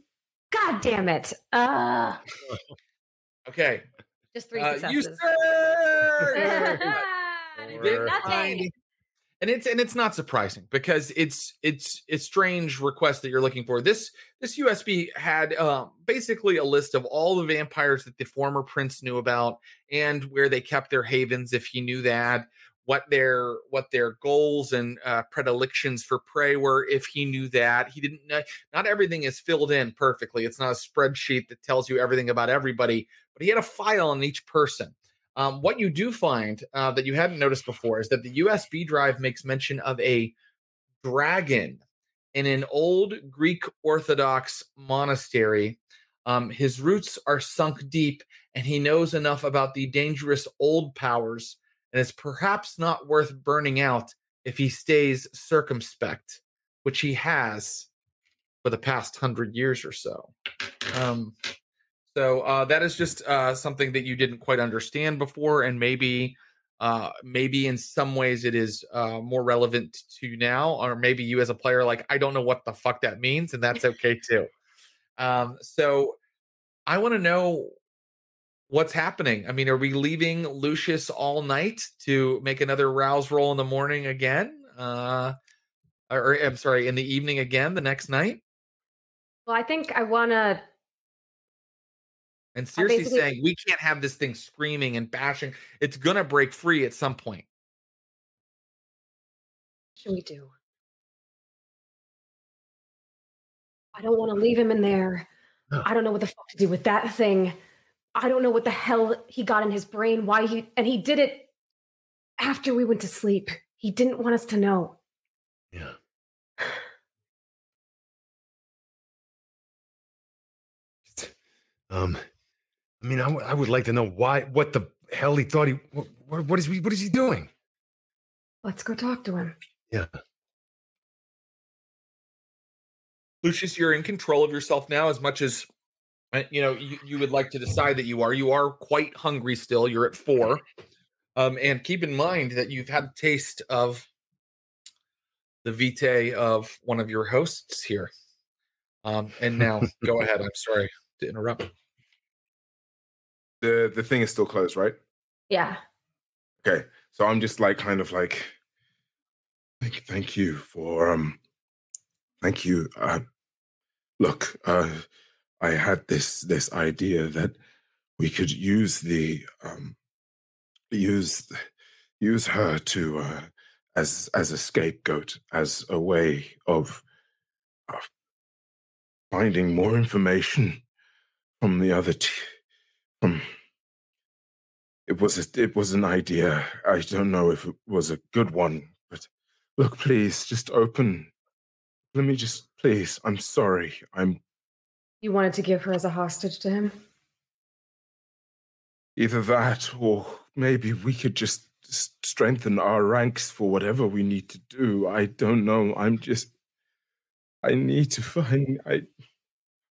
God damn it. Uh,
Okay.
just three
Uh, you
successes.
surge. You
Or-
did
Nothing.
and it's and it's not surprising because it's it's it's strange request that you're looking for. This this USB had um, basically a list of all the vampires that the former prince knew about and where they kept their havens, if he knew that, what their what their goals and uh, predilections for prey were, if he knew that. He didn't know. Not everything is filled in perfectly. It's not a spreadsheet that tells you everything about everybody, but he had a file on each person. Um, what you do find uh, that you hadn't noticed before is that the USB drive makes mention of a dragon in an old Greek Orthodox monastery. Um, his roots are sunk deep, and he knows enough about the dangerous old powers, and it's perhaps not worth burning out if he stays circumspect, which he has for the past hundred years or so. Um, so uh, that is just uh, something that you didn't quite understand before, and maybe, uh, maybe in some ways it is uh, more relevant to you now, or maybe you as a player, like I don't know what the fuck that means, and that's okay too. Um, so I want to know what's happening. I mean, are we leaving Lucius all night to make another rouse roll in the morning again? Uh, or, I'm sorry, in the evening again the next night?
Well, I think I want to.
And seriously saying we can't have this thing screaming and bashing. It's gonna break free at some point.
should we do? I don't want to leave him in there. I don't know what the fuck to do with that thing. I don't know what the hell he got in his brain, why he and he did it after we went to sleep. He didn't want us to know.
Yeah. Um, I mean, I, w- I would like to know why, what the hell he thought he, what, what, what is he, what is he doing?
Let's go talk to him.
Yeah.
Lucius, you're in control of yourself now as much as you know you, you would like to decide that you are. You are quite hungry still. You're at four. Um, and keep in mind that you've had a taste of the vitae of one of your hosts here. Um, and now go ahead. I'm sorry to interrupt.
The the thing is still closed, right?
Yeah.
Okay. So I'm just like kind of like Thank, you thank you for um. Thank you. Uh, look, uh, I had this this idea that we could use the um use use her to uh, as as a scapegoat as a way of, finding more information from the other t- from it was a, it was an idea. I don't know if it was a good one but look please just open let me just please i'm sorry i'm
You wanted to give her as a hostage to him?
either that or maybe we could just strengthen our ranks for whatever we need to do i don't know i'm just i need to find i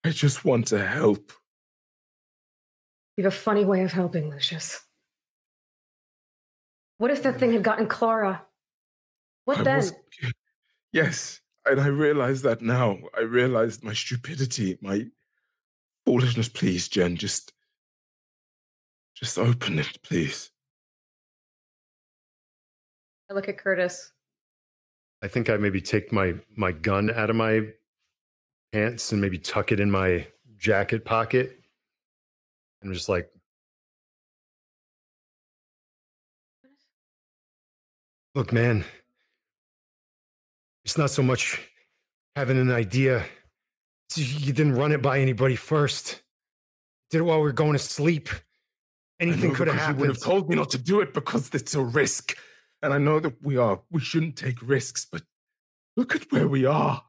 i just want to help
You have a funny way of helping, Lucius. What if that thing had gotten Clara? What
I
then?
was- yes and i realize that now i realized my stupidity my foolishness please jen just just open it please
I look at Curtis.
I think I maybe take my my gun out of my pants and maybe tuck it in my jacket pocket. And just like Look, man. It's not so much having an idea. You didn't run it by anybody first. Did it while we were going to sleep. Anything could have
happened. You would have told me not to do it because it's a risk. And I know that we are, we shouldn't take risks, but look at where we are.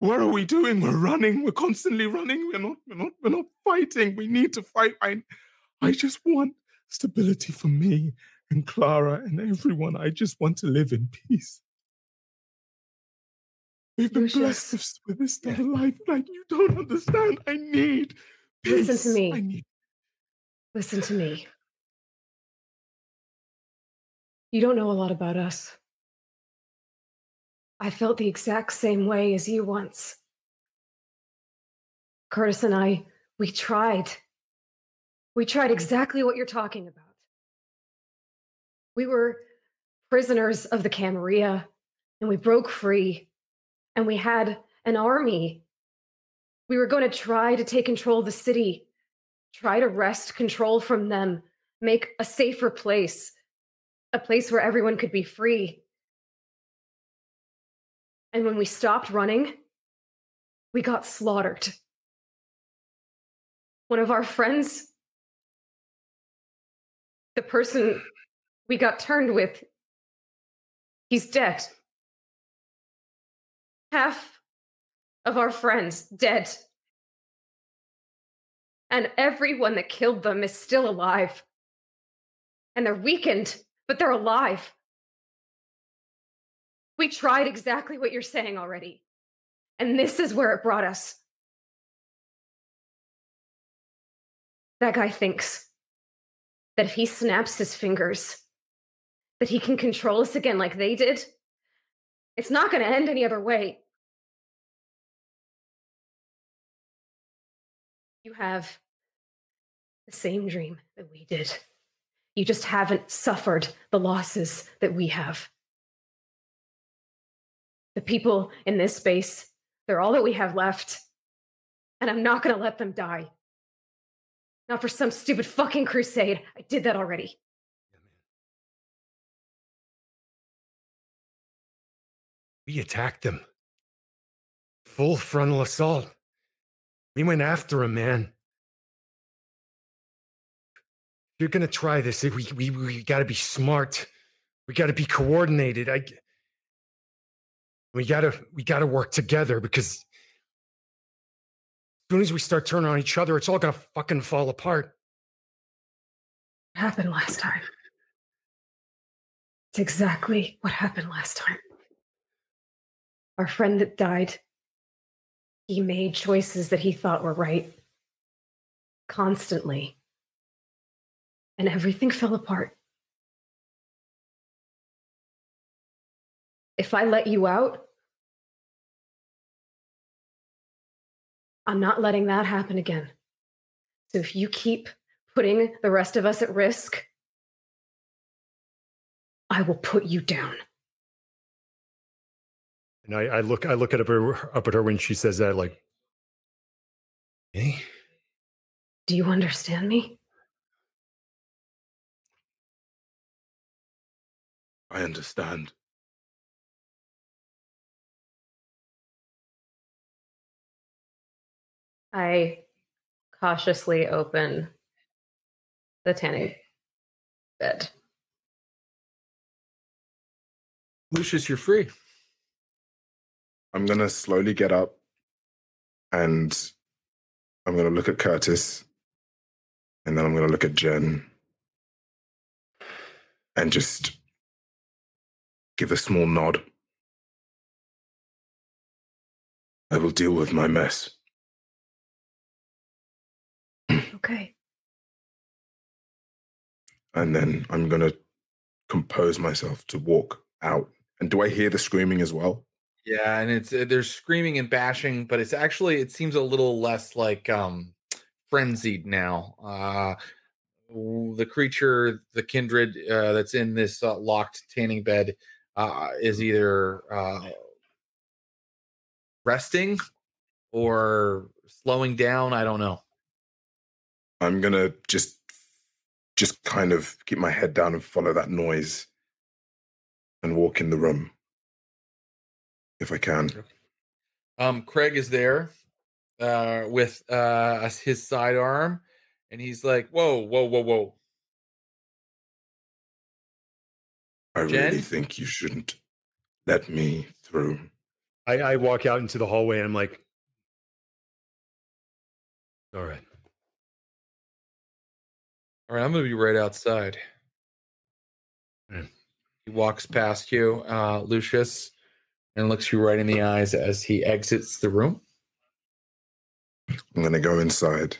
What are we doing? We're running. We're constantly running. We're not, we're not, we're not fighting. We need to fight. I, I just want stability for me and Clara and everyone. I just want to live in peace. We've been blessed
Lucius.
with with this of life. Like you don't understand. I need peace.
Listen to me.
I need
Listen to me. You don't know a lot about us. I felt the exact same way as you once. Curtis and I, we tried. We tried exactly what you're talking about. We were prisoners of the Camarilla, and we broke free, and we had an army. We were going to try to take control of the city, try to wrest control from them, make a safer place, a place where everyone could be free. And when we stopped running, we got slaughtered. One of our friends, the person we got turned with, he's dead. Half of our friends dead. And everyone that killed them is still alive. And they're weakened, but they're alive. We tried exactly what you're saying already. And this is where it brought us. That guy thinks that if he snaps his fingers, that he can control us again like they did. It's not going to end any other way. You have the same dream that we did. You just haven't suffered the losses that we have. The people in this space, they're all that we have left. And I'm not going to let them die. Not for some stupid fucking crusade. I did that already.
We attacked them. Full frontal assault. We went after him, man. You're gonna try this, we we we gotta be smart. We gotta be coordinated. I we gotta we gotta work together because as soon as we start turning on each other, it's all gonna fucking fall apart.
What happened last time? It's exactly what happened last time. Our friend that died, he made choices that he thought were right constantly. And everything fell apart. If I let you out, I'm not letting that happen again. So if you keep putting the rest of us at risk, I will put you down.
And I, I look I look at her up at her when she says that, like, hey,
Do you understand me?
I understand.
I cautiously open the tanning bed.
Lucius, you're free.
I'm gonna slowly get up and I'm gonna look at Curtis and then I'm gonna look at Jen and just give a small nod. I will deal with my mess.
Okay.
And then I'm gonna compose myself to walk out. And do I hear the screaming as well?
Yeah, and it's uh, there's screaming and bashing, but it's actually it seems a little less like um frenzied now. Uh the creature, the kindred uh, that's in this uh, locked tanning bed uh is either uh resting or slowing down, I don't know.
I'm gonna just just kind of keep my head down and follow that noise and walk in the room if I can.
Um Craig is there uh with uh his sidearm and he's like, "Whoa, whoa, whoa, whoa."
I
Jen?
really think you shouldn't let me through.
I, I walk out into the hallway and I'm like, all right.
All right, I'm gonna be right outside.
Hmm.
He walks past you, uh, Lucius, and looks you right in the eyes as he exits the room.
I'm gonna go inside.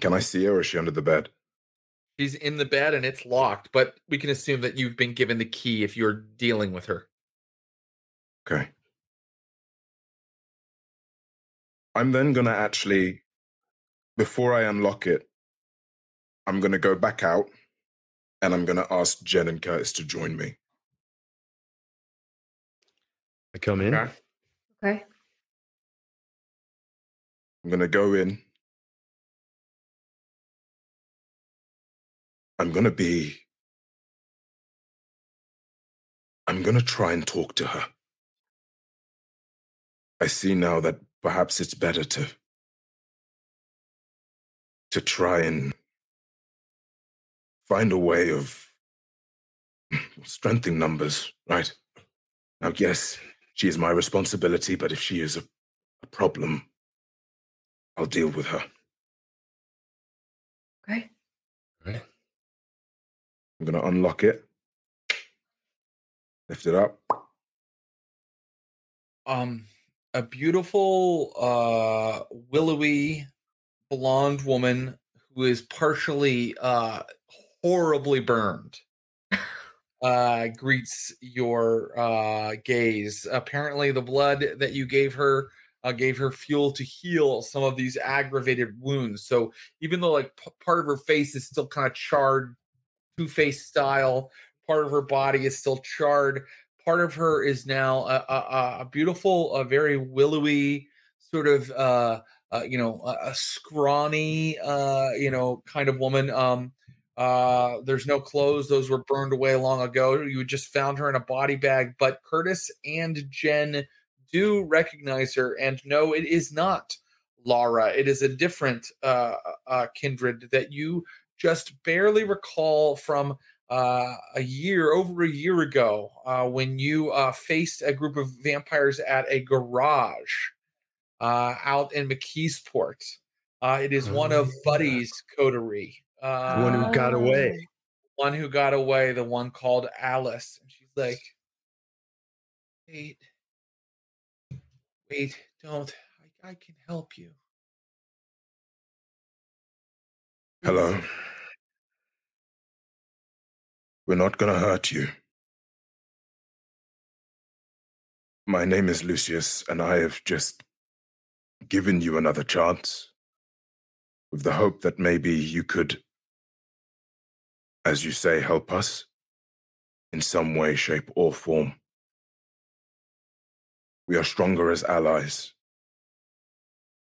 Can I see her or is she under the bed?
She's in the bed and it's locked, but we can assume that you've been given the key if you're dealing with her.
Okay. I'm then gonna actually, before I unlock it, I'm gonna go back out and I'm gonna ask Jen and Curtis to join me.
I come in.
Okay.
Okay.
I'm gonna go in. I'm gonna be. I'm gonna try and talk to her. I see now that perhaps it's better to. to try and find a way of hmm, strengthening numbers, right? Now, yes, she is my responsibility, but if she is a, a problem, I'll deal with her.
Okay.
Right.
I'm going to unlock it, lift it up.
Um, a beautiful, uh, willowy, blonde woman who is partially, uh, horribly burned. Uh, greets your uh, gaze. Apparently, the blood that you gave her uh, gave her fuel to heal some of these aggravated wounds. So even though like p- part of her face is still kind of charred, Two Face style, part of her body is still charred. Part of her is now a, a, a- beautiful, a very willowy sort of, uh, uh, you know, a, a scrawny, uh, you know, kind of woman. Um, uh, there's no clothes; those were burned away long ago. You just found her in a body bag. But Curtis and Jen do recognize her and no, it is not Laura. It is a different uh, uh, kindred that you just barely recall from uh, a year, over a year ago, uh, when you uh, faced a group of vampires at a garage uh, out in McKeesport. Uh, it is one of
Oh, yeah.
Buddy's coterie. Uh,
The one who got away.
one who got away, the one called Alice. And she's like, wait, wait, don't. I, I can help you.
Hello. We're not going to hurt you. My name is Lucius, and I have just given you another chance with the hope that maybe you could, as you say, help us in some way, shape, or form. We are stronger as allies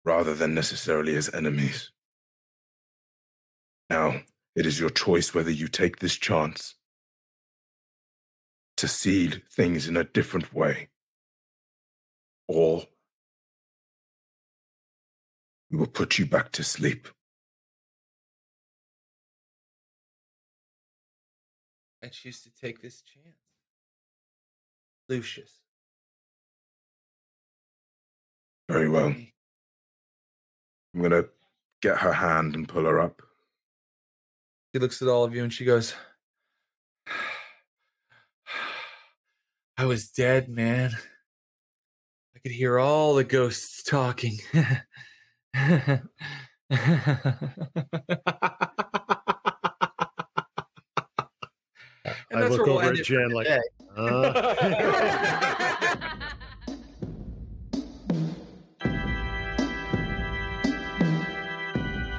rather than necessarily as enemies. Now, it is your choice whether you take this chance to seed things in a different way or we will put you back to sleep.
I choose to take this chance. Lucius.
Very well. I'm going to get her hand and pull her up.
She looks at all of you and she goes, I was dead, man. I could hear all the ghosts talking. and
I look
where we'll
over
end
at
it
Jen like, uh,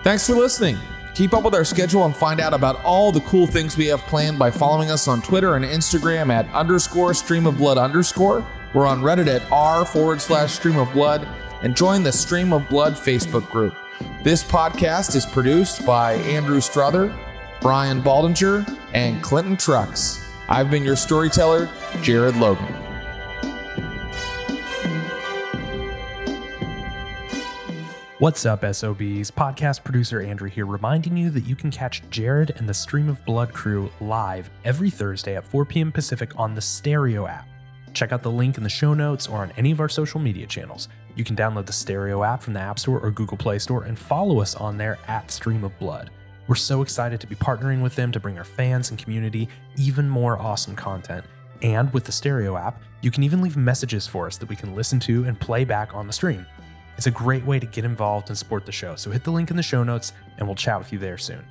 Thanks for listening. Keep up with our schedule and find out about all the cool things we have planned by following us on Twitter and Instagram at underscore stream of blood underscore. We're on Reddit at r forward slash stream of blood and join the Stream of Blood Facebook group. This podcast is produced by Andrew Struther, Brian Baldinger, and Clinton Trucks. I've been your storyteller, Jared Logan.
What's up, SOBs? Podcast producer Andrew here, reminding you that you can catch Jared and the Stream of Blood crew live every Thursday at 4 p.m. Pacific on the Stereo app. Check out the link in the show notes or on any of our social media channels. You can download the Stereo app from the App Store or Google Play Store and follow us on there at Stream of Blood. We're so excited to be partnering with them to bring our fans and community even more awesome content. And with the Stereo app, you can even leave messages for us that we can listen to and play back on the stream. It's a great way to get involved and support the show, so hit the link in the show notes and we'll chat with you there soon.